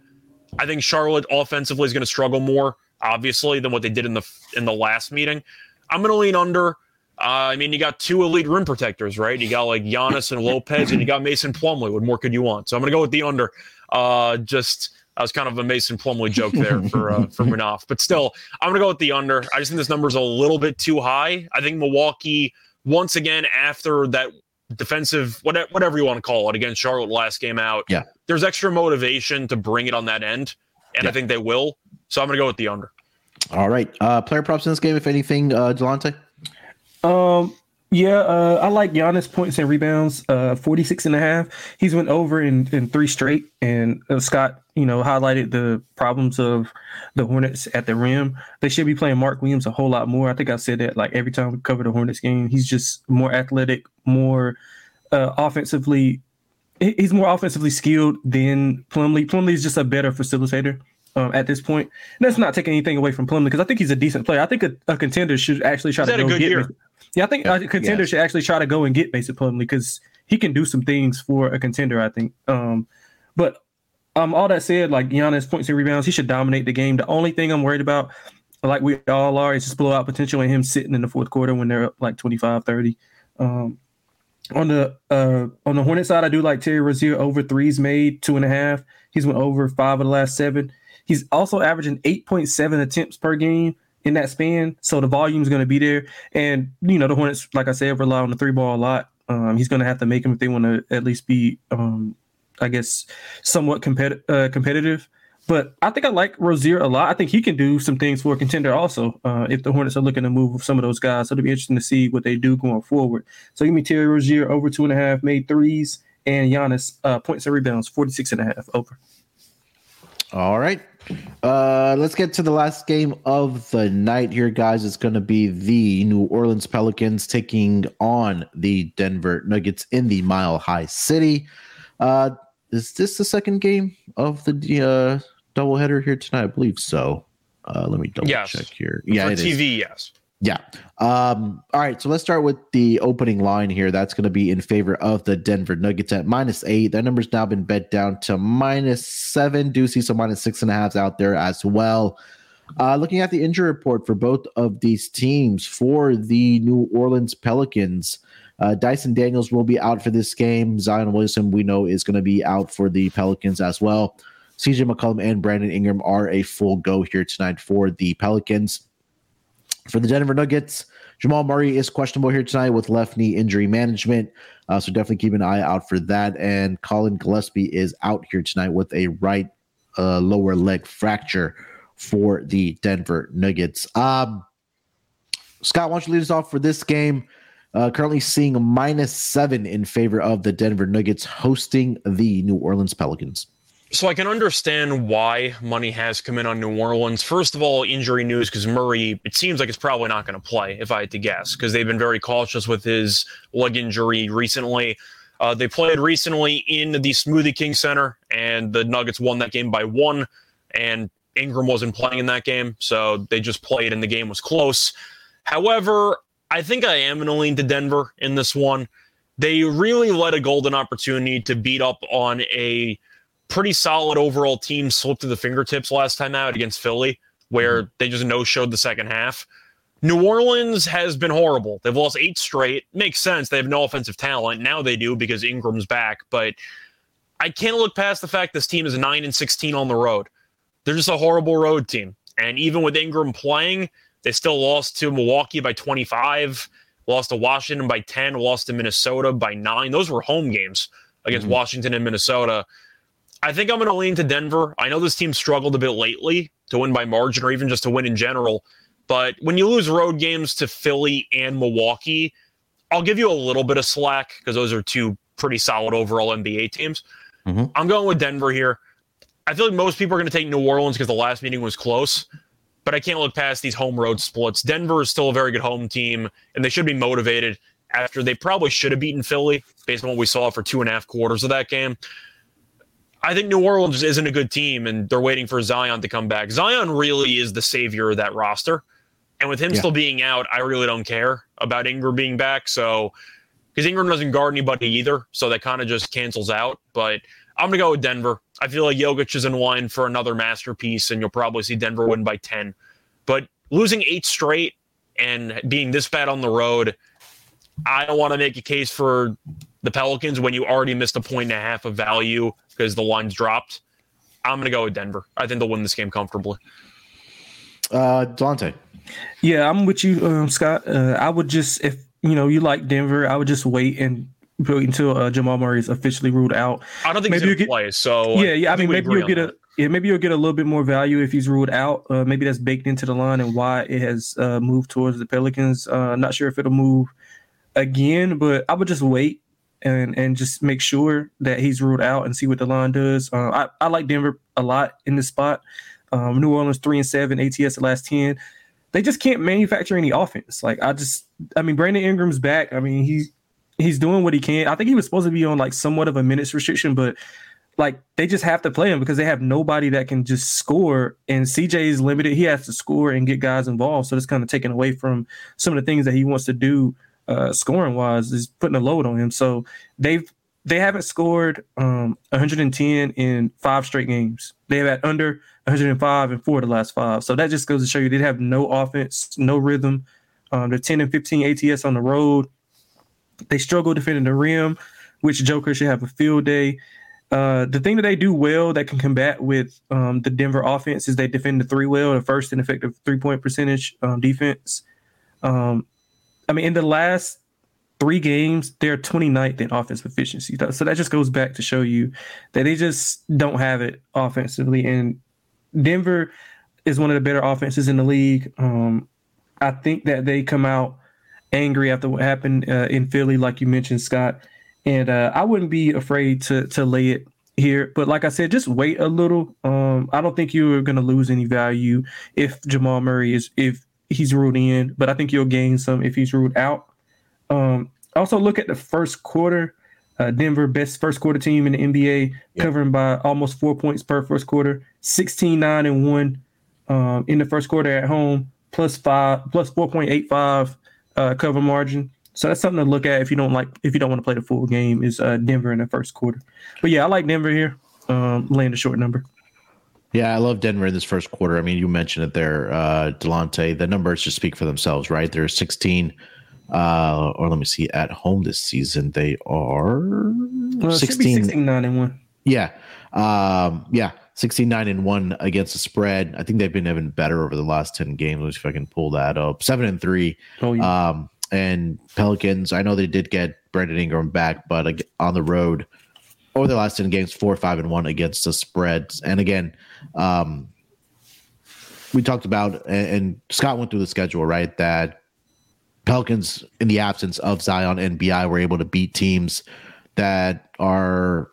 I think Charlotte offensively is going to struggle more, obviously, than what they did in the in the last meeting. I'm going to lean under. Uh, I mean, you got two elite rim protectors, right? You got like Giannis and Lopez, and you got Mason Plumlee. What more could you want? So I'm going to go with the under. Uh, just that was kind of a Mason Plumlee joke there for uh, for Manoff, but still, I'm going to go with the under. I just think this number's a little bit too high. I think Milwaukee once again after that defensive whatever whatever you want to call it against Charlotte last game out. Yeah. there's extra motivation to bring it on that end, and I think they will. So I'm going to go with the under. All right. Uh player props in this game, if anything, uh Delonte. Um, yeah, uh, I like Giannis points and rebounds, uh, 46 and a half. He's went over in, in three straight. And uh, Scott, you know, highlighted the problems of the Hornets at the rim. They should be playing Mark Williams a whole lot more. I think I said that like every time we cover the Hornets game. He's just more athletic, more uh, offensively. He's more offensively skilled than Plumlee. Plumlee is just a better facilitator. um, at this point. And that's not taking anything away from Plumlee because I think he's a decent player. I think a, a contender should actually try He's to had a go good get. year. Yeah, I think a contender Yes. should actually try to go and get Mason Plumlee because he can do some things for a contender. I think. Um, but um, all that said, like Giannis points and rebounds, he should dominate the game. The only thing I'm worried about, like we all are, is just blowout potential and him sitting in the fourth quarter when they're up like 25, 30. Um, on the uh on the Hornet side, I do like Terry Rozier over threes made two and a half. He's went over five of the last seven. He's also averaging 8.7 attempts per game in that span. So the volume is going to be there. And, you know, the Hornets, like I said, rely on the three ball a lot. Um, he's going to have to make them if they want to at least be, um, I guess, somewhat competi- uh, competitive. But I think I like Rozier a lot. I think he can do some things for a contender also uh, if the Hornets are looking to move some of those guys. So it'll be interesting to see what they do going forward. So give me Terry Rozier over two and a half, made threes, and Giannis uh, points and rebounds, 46 and a half over. All right. Uh, let's get to the last game of the night here, guys. It's going to be the New Orleans Pelicans taking on the Denver Nuggets in the Mile High City. Uh, is this the second game of the uh, doubleheader here tonight? I believe so. Uh, let me double Yes. check here. Yeah, For it is. TV, yes. Yeah. Um, all right. So let's start with the opening line here. That's going to be in favor of the Denver Nuggets at minus eight. That number's now been bet down to minus seven. Do see some minus six and a halves out there as well. Uh, looking at the injury report for both of these teams, for the New Orleans Pelicans, uh, Dyson Daniels will be out for this game. Zion Williamson, we know, is going to be out for the Pelicans as well. CJ McCollum and Brandon Ingram are a full go here tonight for the Pelicans. For the Denver Nuggets, Jamal Murray is questionable here tonight with left knee injury management. Uh, so definitely keep an eye out for that. And Collin Gillespie is out here tonight with a right uh, lower leg fracture for the Denver Nuggets. Um, Scott, why don't you lead us off for this game? Uh, currently seeing minus seven in favor of the Denver Nuggets hosting the New Orleans Pelicans. So I can understand why money has come in on New Orleans. First of all, injury news because Murray, it seems like it's probably not going to play, if I had to guess, because they've been very cautious with his leg injury recently. Uh, they played recently in the Smoothie King Center, and the Nuggets won that game by one. And Ingram wasn't playing in that game, so they just played, and the game was close. However, I think I am going to lean to Denver in this one. They really let a golden opportunity to beat up on a pretty solid overall team slip through the fingertips last time out against Philly, where mm-hmm. they just no showed the second half. New Orleans has been horrible. They've lost eight straight. Makes sense. They have no offensive talent. Now they do because Ingram's back. But I can't look past the fact this team is 9 and 16 on the road. They're just a horrible road team. And even with Ingram playing, they still lost to Milwaukee by 25, lost to Washington by 10, lost to Minnesota by 9. Those were home games against Mhm. Washington and Minnesota. I think I'm going to lean to Denver. I know this team struggled a bit lately to win by margin or even just to win in general. But when you lose road games to Philly and Milwaukee, I'll give you a little bit of slack because those are two pretty solid overall NBA teams. Mhm. I'm going with Denver here. I feel like most people are going to take New Orleans because the last meeting was close, but I can't look past these home road splits. Denver is still a very good home team, and they should be motivated after they probably should have beaten Philly based on what we saw for two and a half quarters of that game. I think New Orleans isn't a good team, and they're waiting for Zion to come back. Zion really is the savior of that roster. And with him Yeah. still being out, I really don't care about Ingram being back. So, because Ingram doesn't guard anybody either. So that kind of just cancels out. But I'm going to go with Denver. I feel like Jokic is in line for another masterpiece, and you'll probably see Denver win by 10. But losing eight straight and being this bad on the road, I don't want to make a case for the Pelicans when you already missed a point and a half of value because the line's dropped. I'm going to go with Denver. I think they'll win this game comfortably. Uh, Dante. Yeah, I'm with you, um, Scott. Uh, I would just, if you know you like Denver, I would just wait and wait until uh, Jamal Murray is officially ruled out. I don't think Maybe he's going play. So yeah, yeah. I, mean, maybe you'll get that. a yeah, maybe you'll get a little bit more value if he's ruled out. Uh, maybe that's baked into the line and why it has uh, moved towards the Pelicans. Uh, not sure if it'll move again, but I would just wait and and just make sure that he's ruled out and see what the line does. Uh, I I like Denver a lot in this spot. Um, New Orleans three and seven, ATS the last ten. They just can't manufacture any offense. Like I just, I mean, Brandon Ingram's back. I mean, he's he's doing what he can. I think he was supposed to be on like somewhat of a minutes restriction, but like they just have to play him because they have nobody that can just score. And CJ is limited; he has to score and get guys involved. So that's kind of taken away from some of the things that he wants to do uh, scoring wise. Is putting a load on him. So they've they haven't scored um, 110 in five straight games. They've had under 105 and four of the last five. So that just goes to show you they have no offense, no rhythm. Um, they're 10 and 15 ATS on the road. They struggle defending the rim, which Joker should have a field day. Uh, the thing that they do well that can combat with um, the Denver offense is they defend the three well, the first and effective three point percentage um, defense. Um, I mean, in the last three games, they're 29th in offensive efficiency. So that just goes back to show you that they just don't have it offensively. And Denver is one of the better offenses in the league. Um, I think that they come out angry after what happened uh, in Philly, like you mentioned, Scott. And uh, I wouldn't be afraid to to lay it here. But like I said, just wait a little. Um, I don't think you're going to lose any value if Jamal Murray is if he's ruled in, but I think you'll gain some if he's ruled out. Um, also, look at the first quarter. Uh, Denver, best first quarter team in the NBA, yeah. covering by almost four points per first quarter, 16, 9, and 1 um, in the first quarter at home, plus five, plus 4.85 uh, cover margin. So that's something to look at if you don't like if you don't want to play the full game is uh, Denver in the first quarter. But yeah, I like Denver here, um, laying a short number. Yeah, I love Denver in this first quarter. I mean, you mentioned it there, uh, Delonte. The numbers just speak for themselves, right? They're 16 uh, or let me see, at home this season they are well, 16, 16 9 and 1. Yeah. Um, yeah. 69 and 1 against the spread. I think they've been even better over the last 10 games. Let's see if I can pull that up. 7 and 3. Oh, yeah. Um, and Pelicans, I know they did get Brandon Ingram back, but on the road over the last 10 games, 4 5 and 1 against the spreads. And again, um, we talked about, and Scott went through the schedule, right? That Pelicans, in the absence of Zion and BI, were able to beat teams that are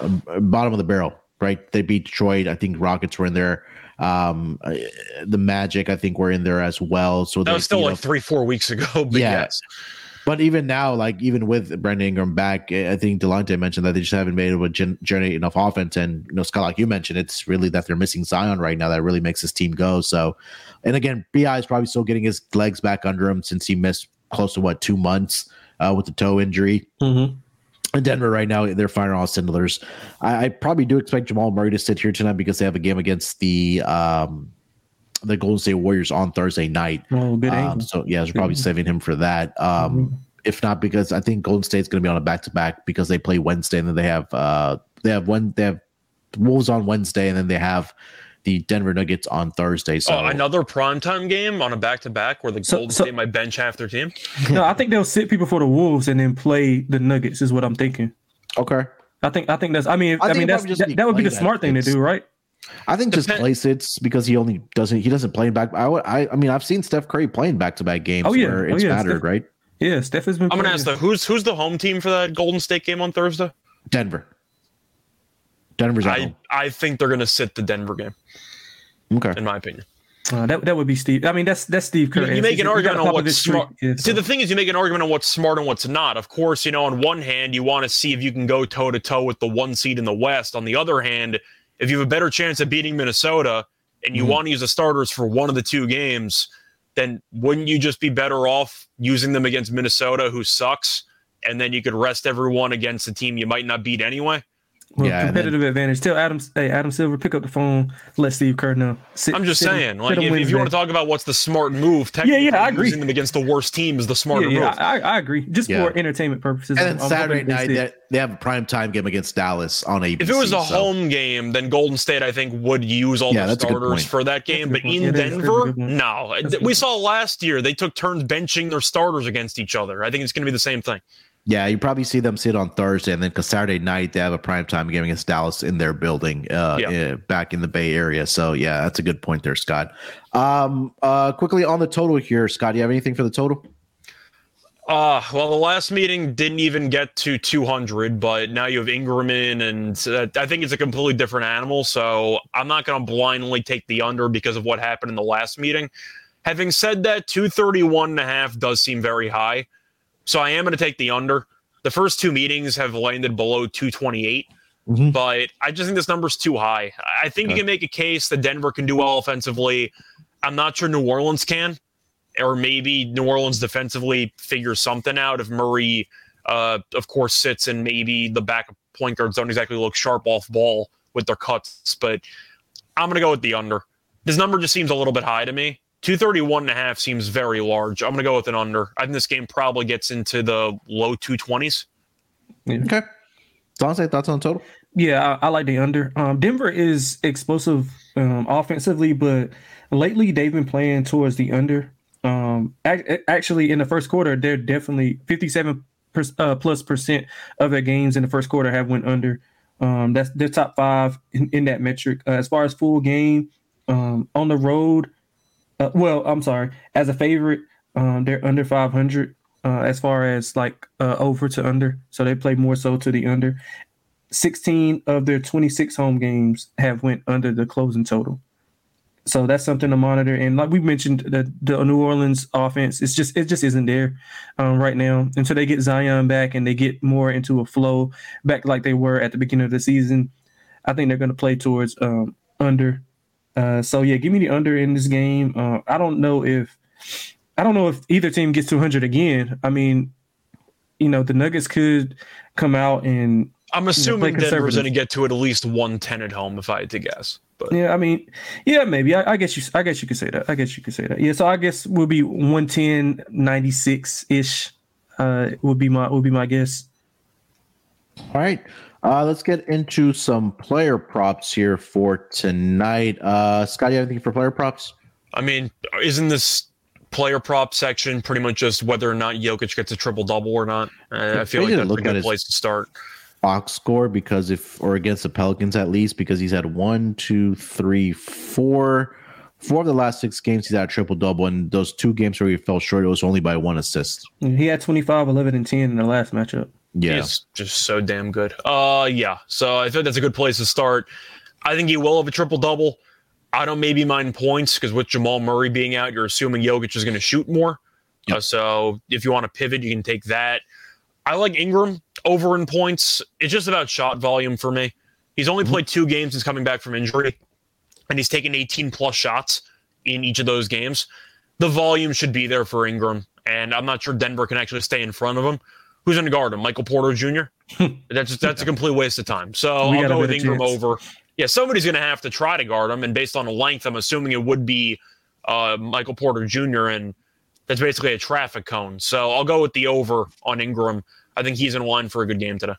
um, bottom of the barrel, right? They beat Detroit. I think Rockets were in there. Um, the Magic, I think, were in there as well. So that was still like three, four weeks ago. But yeah. yes. But even now, like even with Brandon Ingram back, I think Delonte mentioned that they just haven't been able to gen- generate enough offense. And you know, Scott, like you mentioned, it's really that they're missing Zion right now that really makes this team go. So and again, Bi is probably still getting his legs back under him since he missed close to what two months uh, with the toe injury. Mm-hmm. In Denver right now, they're firing all cylinders. I, I, probably do expect Jamal Murray to sit here tonight because they have a game against the um, the Golden State Warriors on Thursday night. Oh, good um, so yeah, they're probably saving him for that. Um, mm-hmm. If not, because I think Golden State's going to be on a back to back because they play Wednesday and then they have uh, they have one they have Wolves on Wednesday and then they have the Denver Nuggets on Thursday. So oh, another primetime game on a back to back where the so, Golden so, State might bench half their team. no, I think they'll sit people for the Wolves and then play the Nuggets. Is what I'm thinking. Okay. I think I think that's. I mean, I, I mean that's that, that would be the smart thing to do, right? I think just play sits because he only doesn't he doesn't play back. I I, I mean I've seen Steph Curry playing back to back games oh, yeah. where oh, it's oh, yeah. mattered, Steph, right? Yeah, Steph has been. I'm gonna ask though, who's who's the home team for that Golden State game on Thursday? Denver. Denver's. I I think they're gonna sit the Denver game. Okay. In my opinion. Uh, that that would be Steve. I mean, that's that's Steve Kerr. You, you make an argument on what's smart. Yeah, so. See, the thing is, you make an argument on what's smart and what's not. Of course, you know, on one hand, you want to see if you can go toe to toe with the one seed in the West. On the other hand, if you have a better chance of beating Minnesota and you mm. want to use the starters for one of the two games, then wouldn't you just be better off using them against Minnesota, who sucks, and then you could rest everyone against a team you might not beat anyway? Well, yeah, competitive then, advantage. Tell Adam, hey Adam Silver, pick up the phone. Let Steve Kerr know. Sit, I'm just saying, him, like if, if, you want to talk about what's the smart move, yeah, yeah, I agree. Using them against the worst team is the smart yeah, move. Yeah, I, I agree. Just yeah. for entertainment purposes. And then I'm Saturday night, they, they, have a prime time game against Dallas on ABC. If it was a so. home game, then Golden State, I think, would use all yeah, the starters for that game. But in Denver, no. We saw last year they took turns benching their starters against each other. I think it's going to be the same thing. Yeah, you probably see them sit on Thursday, and then because Saturday night they have a prime time game against Dallas in their building, uh, yeah. in, back in the Bay Area. So yeah, that's a good point there, Scott. Um, uh, quickly on the total here, Scott. Do you have anything for the total? Uh, well, the last meeting didn't even get to 200, but now you have Ingram in, and uh, I think it's a completely different animal. So I'm not going to blindly take the under because of what happened in the last meeting. Having said that, 231 and a half does seem very high. So I am going to take the under. The first two meetings have landed below 228. mm-hmm. but I just think this number's too high. I think okay. you can make a case that Denver can do well offensively. I'm not sure New Orleans can, or maybe New Orleans defensively figures something out if Murray, uh, of course, sits and maybe the backup point guards don't exactly look sharp off ball with their cuts. But I'm going to go with the under. This number just seems a little bit high to me. 231 and a half seems very large. I'm going to go with an under. I think this game probably gets into the low 220s. Yeah. Okay. Dante, thoughts on total? Yeah, I, I, like the under. Um, Denver is explosive um, offensively, but lately they've been playing towards the under. Um, actually, in the first quarter, they're definitely 57 per, uh, plus percent of their games in the first quarter have went under. Um, that's their top five in, in that metric. Uh, as far as full game um, on the road, uh, well, I'm sorry, as a favorite, um, they're under 500 uh, as far as like uh, over to under. So they play more so to the under. 16 of their 26 home games have went under the closing total. So that's something to monitor. And like we mentioned, the, the New Orleans offense, it's just it just isn't there um, right now until they get Zion back and they get more into a flow back like they were at the beginning of the season. I think they're going to play towards um, under. Uh, so yeah, give me the under in this game. Uh, I don't know if I don't know if either team gets 200 again. I mean, you know, the Nuggets could come out and. I'm assuming you know, Denver's going to get to at least 110 at home, if I had to guess. But yeah, I mean, yeah, maybe. I, I, guess you. I guess you could say that. I guess you could say that. Yeah. So I guess we'll be 110, 96 ish. Uh, would be my would be my guess. All right. Uh, let's get into some player props here for tonight. Uh, Scott, you have anything for player props? I mean, isn't this player prop section pretty much just whether or not Jokic gets a triple double or not? Uh, I feel like that's a good place to start box score because if or against the Pelicans at least because he's had one, two, three, four, four of the last six games he's had a triple double, and those two games where he fell short, it was only by one assist. He had 25, 11, and 10 in the last matchup. Yeah, he's just so damn good. Uh, yeah. So I think that's a good place to start. I think he will have a triple double. I don't maybe mind points because with Jamal Murray being out, you're assuming Jokic is going to shoot more. Yep. Uh, so if you want to pivot, you can take that. I like Ingram over in points. It's just about shot volume for me. He's only mm-hmm. played two games since coming back from injury, and he's taken 18 plus shots in each of those games. The volume should be there for Ingram, and I'm not sure Denver can actually stay in front of him. Who's going to guard him? Michael Porter Jr. that's that's a complete waste of time. So we I'll go with Ingram chance. over. Yeah, somebody's going to have to try to guard him, and based on the length, I'm assuming it would be uh, Michael Porter Jr. and that's basically a traffic cone. So I'll go with the over on Ingram. I think he's in line for a good game today.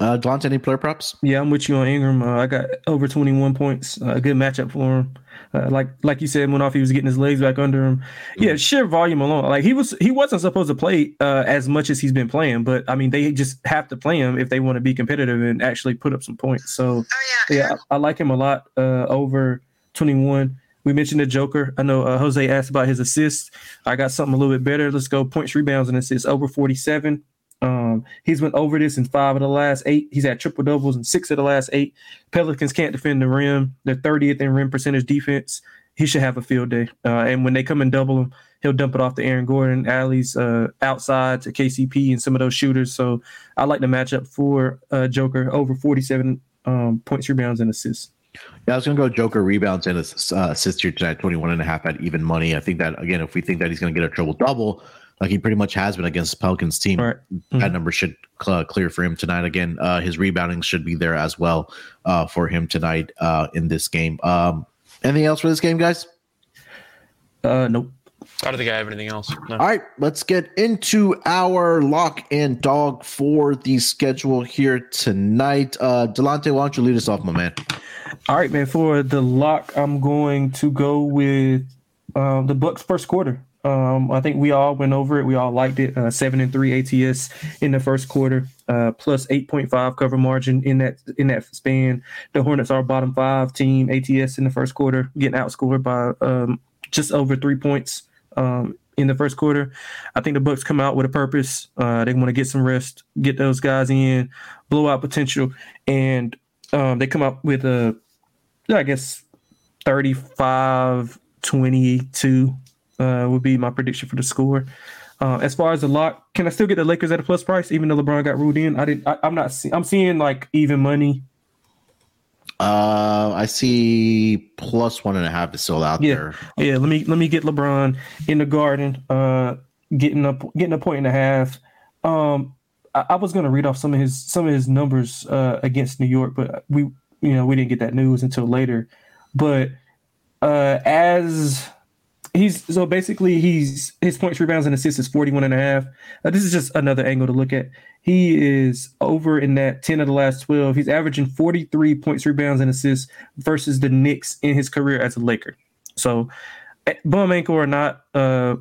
Uh, Delonte, any player props? Yeah, I'm with you on Ingram. Uh, I got over 21 points. Uh, a good matchup for him. Uh, like like you said, went off. He was getting his legs back under him. Yeah, mm-hmm. sheer volume alone. Like he was he wasn't supposed to play uh, as much as he's been playing, but I mean they just have to play him if they want to be competitive and actually put up some points. So oh, yeah, yeah I, I, like him a lot. Uh, over 21. We mentioned the Joker. I know uh, Jose asked about his assists. I got something a little bit better. Let's go points, rebounds, and assists over 47. Um, he's went over this in five of the last eight. He's had triple doubles in six of the last eight. Pelicans can't defend the rim. They're 30th in rim percentage defense. He should have a field day. Uh, and when they come and double him, he'll dump it off to Aaron Gordon, alleys uh, outside to KCP and some of those shooters. So I like the matchup for uh, Joker over 47 um, points, rebounds, and assists. Yeah, I was going to go Joker rebounds and uh, assists here tonight, 21 and a half at even money. I think that, again, if we think that he's going to get a triple double, like he pretty much has been against Pelicans team, right. mm-hmm. that number should cl- clear for him tonight. Again, uh, his rebounding should be there as well uh, for him tonight uh, in this game. Um, anything else for this game, guys? Uh, nope. I don't think I have anything else. No. All right, let's get into our lock and dog for the schedule here tonight. Uh, Delonte, why don't you lead us off, my man? All right, man. For the lock, I'm going to go with um, the Bucks first quarter. Um, I think we all went over it. We all liked it. Uh, seven and three ATS in the first quarter, uh, plus eight point five cover margin in that in that span. The Hornets are bottom five team ATS in the first quarter, getting outscored by um, just over three points um, in the first quarter. I think the Bucks come out with a purpose. Uh, they want to get some rest, get those guys in, blow out potential, and um, they come up with a, I guess, 35 22 uh, would be my prediction for the score. Uh, as far as the lock, can I still get the Lakers at a plus price even though LeBron got ruled in? I didn't. I, am not. See, I'm seeing like even money. Uh, I see plus one and a half is still out yeah. there. Yeah, let me let me get LeBron in the Garden. Uh, getting up, getting a point and a half. Um, I, I was going to read off some of his some of his numbers uh, against New York, but we you know we didn't get that news until later. But uh, as he's so basically he's his points, rebounds, and assists is 41 and a half. Uh, this is just another angle to look at. He is over in that 10 of the last 12. He's averaging 43 points, rebounds, and assists versus the Knicks in his career as a Laker. So eh, bum ankle or not, uh,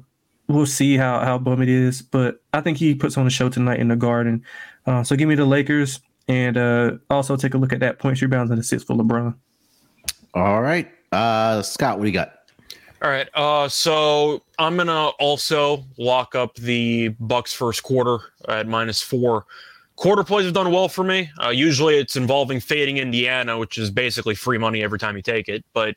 we'll see how how bum it is. But I think he puts on a show tonight in the Garden. Uh, so give me the Lakers and uh, also take a look at that points, rebounds, and assists for LeBron. All right, uh, Scott, what do you got? All right. Uh, so I'm gonna also lock up the Bucks first quarter at minus four. Quarter plays have done well for me. Uh, usually it's involving fading Indiana, which is basically free money every time you take it. But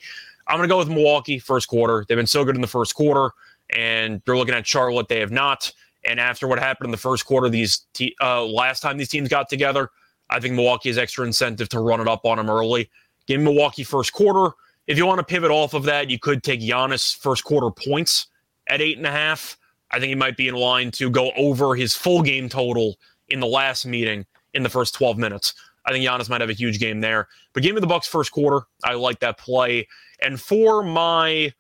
I'm gonna go with Milwaukee first quarter. They've been so good in the first quarter, and you're looking at Charlotte. They have not. And after what happened in the first quarter, these te- uh, last time these teams got together, I think Milwaukee has extra incentive to run it up on them early. Give Milwaukee first quarter. If you want to pivot off of that, you could take Giannis first quarter points at eight and a half. I think he might be in line to go over his full game total in the last meeting in the first 12 minutes. I think Giannis might have a huge game there. But give me the Bucks first quarter. I like that play. And for my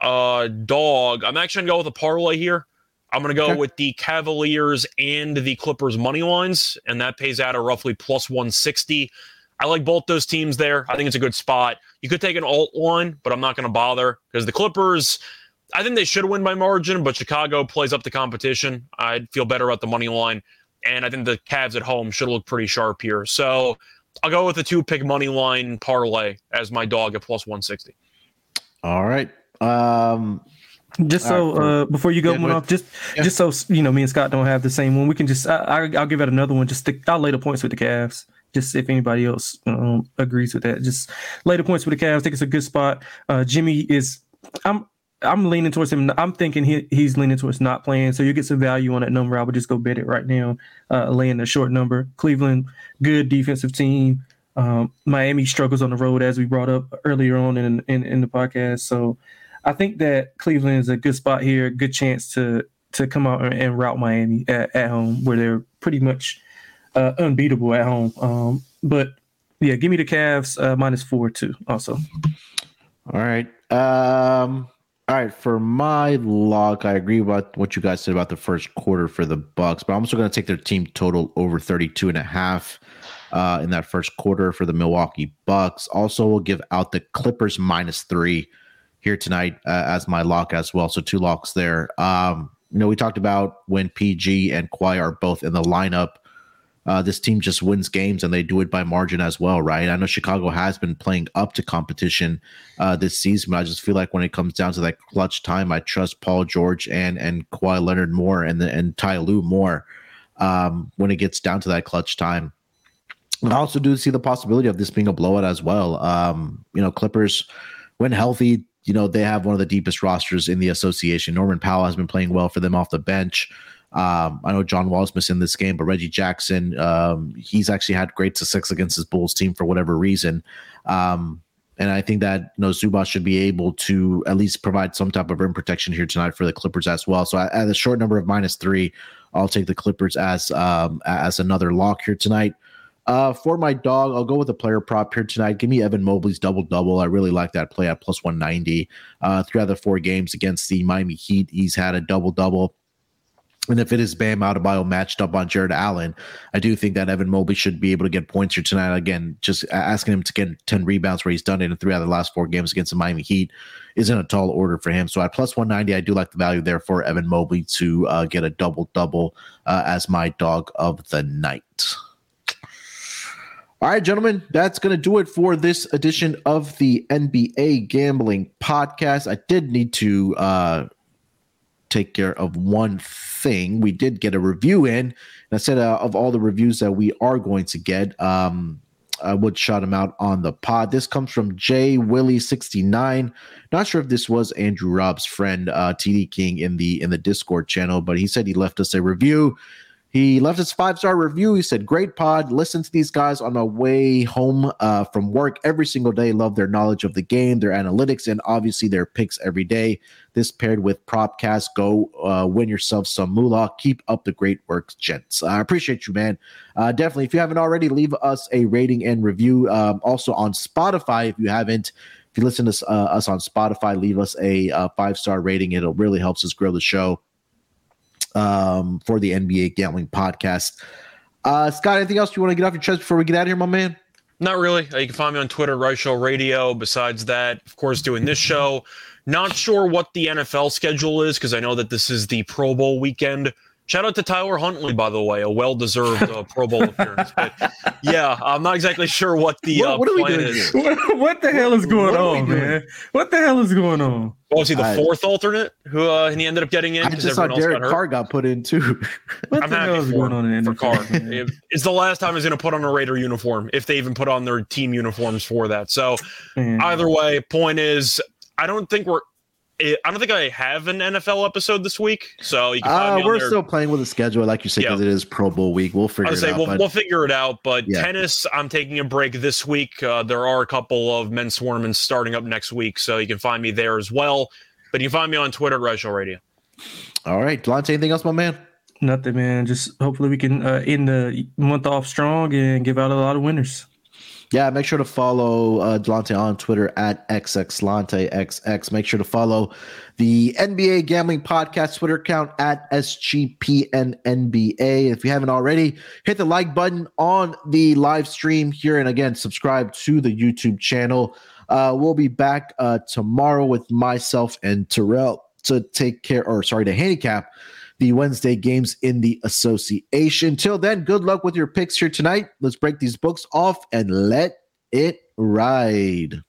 uh, dog, I'm actually gonna go with a parlay here. I'm gonna go okay. with the Cavaliers and the Clippers money lines, and that pays out at roughly plus 160. I like both those teams there. I think it's a good spot. You could take an alt one, but I'm not going to bother because the Clippers, I think they should win by margin, but Chicago plays up the competition. I'd feel better about the money line. And I think the Cavs at home should look pretty sharp here. So I'll go with the two pick money line parlay as my dog at plus 160. All right. Um, just so right, uh, before you go yeah, off, just yeah. just so you know, me and Scott don't have the same one. We can just I, will give it another one. Just stick, I'll lay the points with the Cavs just if anybody else um, agrees with that. Just lay the points with the Cavs. I think it's a good spot. Uh, Jimmy is. I'm. I'm leaning towards him. I'm thinking he, he's leaning towards not playing. So you get some value on that number. I would just go bet it right now, uh, laying the short number. Cleveland, good defensive team. Um, Miami struggles on the road, as we brought up earlier on in, in, in the podcast. So I think that Cleveland is a good spot here, good chance to to come out and, and route Miami at, at home, where they're pretty much uh, unbeatable at home. Um, but yeah, give me the Cavs uh, minus four too. Also. All right. Um, all right. For my lock, I agree about what you guys said about the first quarter for the Bucks, but I'm also going to take their team total over 32 and a half uh, in that first quarter for the Milwaukee Bucks. Also, we'll give out the Clippers minus three here tonight uh, as my lock as well. So two locks there. Um, you know, we talked about when PG and Kawhi are both in the lineup uh, this team just wins games and they do it by margin as well, right? I know Chicago has been playing up to competition uh, this season, but I just feel like when it comes down to that clutch time, I trust Paul George and and Kawhi Leonard more and the, and Ty Lue more um, when it gets down to that clutch time. I also do see the possibility of this being a blowout as well. Um, you know, Clippers, when healthy, you know they have one of the deepest rosters in the association. Norman Powell has been playing well for them off the bench. Um, I know John Wall's missing this game, but Reggie Jackson, um, he's actually had great success against his Bulls team for whatever reason. Um, and I think that you know should be able to at least provide some type of rim protection here tonight for the Clippers as well. So at a short number of minus three, I'll take the Clippers as um, as another lock here tonight. Uh, for my dog, I'll go with a player prop here tonight. Give me Evan Mobley's double double. I really like that play at plus 190. Uh, three out of the four games against the Miami Heat, he's had a double double. And if it is Bam Adebayo matched up on Jarrett Allen, I do think that Evan Mobley should be able to get points here tonight. Again, just asking him to get 10 rebounds where he's done it in three out of the last four games against the Miami Heat isn't a tall order for him. So at plus 190, I do like the value there for Evan Mobley to uh, get a double double uh, as my dog of the night. All right, gentlemen, that's going to do it for this edition of the NBA Gambling Podcast. I did need to uh, take care of one thing. We did get a review in. And I said uh, of all the reviews that we are going to get, um, I would shout him out on the pod. This comes from J Willie sixty nine. Not sure if this was Andrew Rob's friend uh, TD King in the in the Discord channel, but he said he left us a review. He left us five star review. He said, "Great pod. Listen to these guys on my way home uh, from work every single day. Love their knowledge of the game, their analytics, and obviously their picks every day. This paired with Propcast, go uh, win yourself some moolah. Keep up the great work, gents. I appreciate you, man. Uh, definitely. If you haven't already, leave us a rating and review. Um, also on Spotify, if you haven't." If you listen to uh, us on Spotify, leave us a, a five star rating. It'll really helps us grow the show um, for the NBA Gambling Podcast. Uh, Scott, anything else you want to get off your chest before we get out of here, my man? Not really. Uh, you can find me on Twitter, Right Show Radio. Besides that, of course, doing this show. Not sure what the NFL schedule is because I know that this is the Pro Bowl weekend. Shout out to Tyler Huntley, by the way, a well-deserved uh, Pro Bowl appearance. But yeah, I'm not exactly sure what the what, uh, what are we doing is. here? What, what the hell is going What on, doing? man? What the hell is going on? What was he, the I- fourth alternate who uh, and he ended up getting in I just saw everyone Derek got? Carr got put in too. What I'm the hell happy is for, going on in for Carr. It- It's the last time he's going to put on a Raider uniform, if they even put on their team uniforms for that. So Man. either way, point is, I don't think we're. I don't think I have an NFL episode this week, so you can find Uh, me on we're there. still playing with the schedule, like you said, Yeah. because it is Pro Bowl week. We'll figure I it say out. we'll, but- we'll figure it out. But Yeah. tennis, I'm taking a break this week. Uh, there are a couple of men's tournaments starting up next week, so you can find me there as well. But you can find me on Twitter at Rachel Radio. All right, Delonte, anything else, my man? Nothing, man. Just hopefully we can uh, end the month off strong and give out a lot of winners. Yeah, make sure to follow uh, Delonte on Twitter at XXLanteXX. Make sure to follow the NBA Gambling Podcast Twitter account at SGPNNBA. If you haven't already, hit the like button on the live stream here. And again, subscribe to the YouTube channel. Uh, we'll be back uh, tomorrow with myself and Terrell to take care, or sorry, to handicap the Wednesday games in the association. Till then, good luck with your picks here tonight. Let's break these books off and let it ride.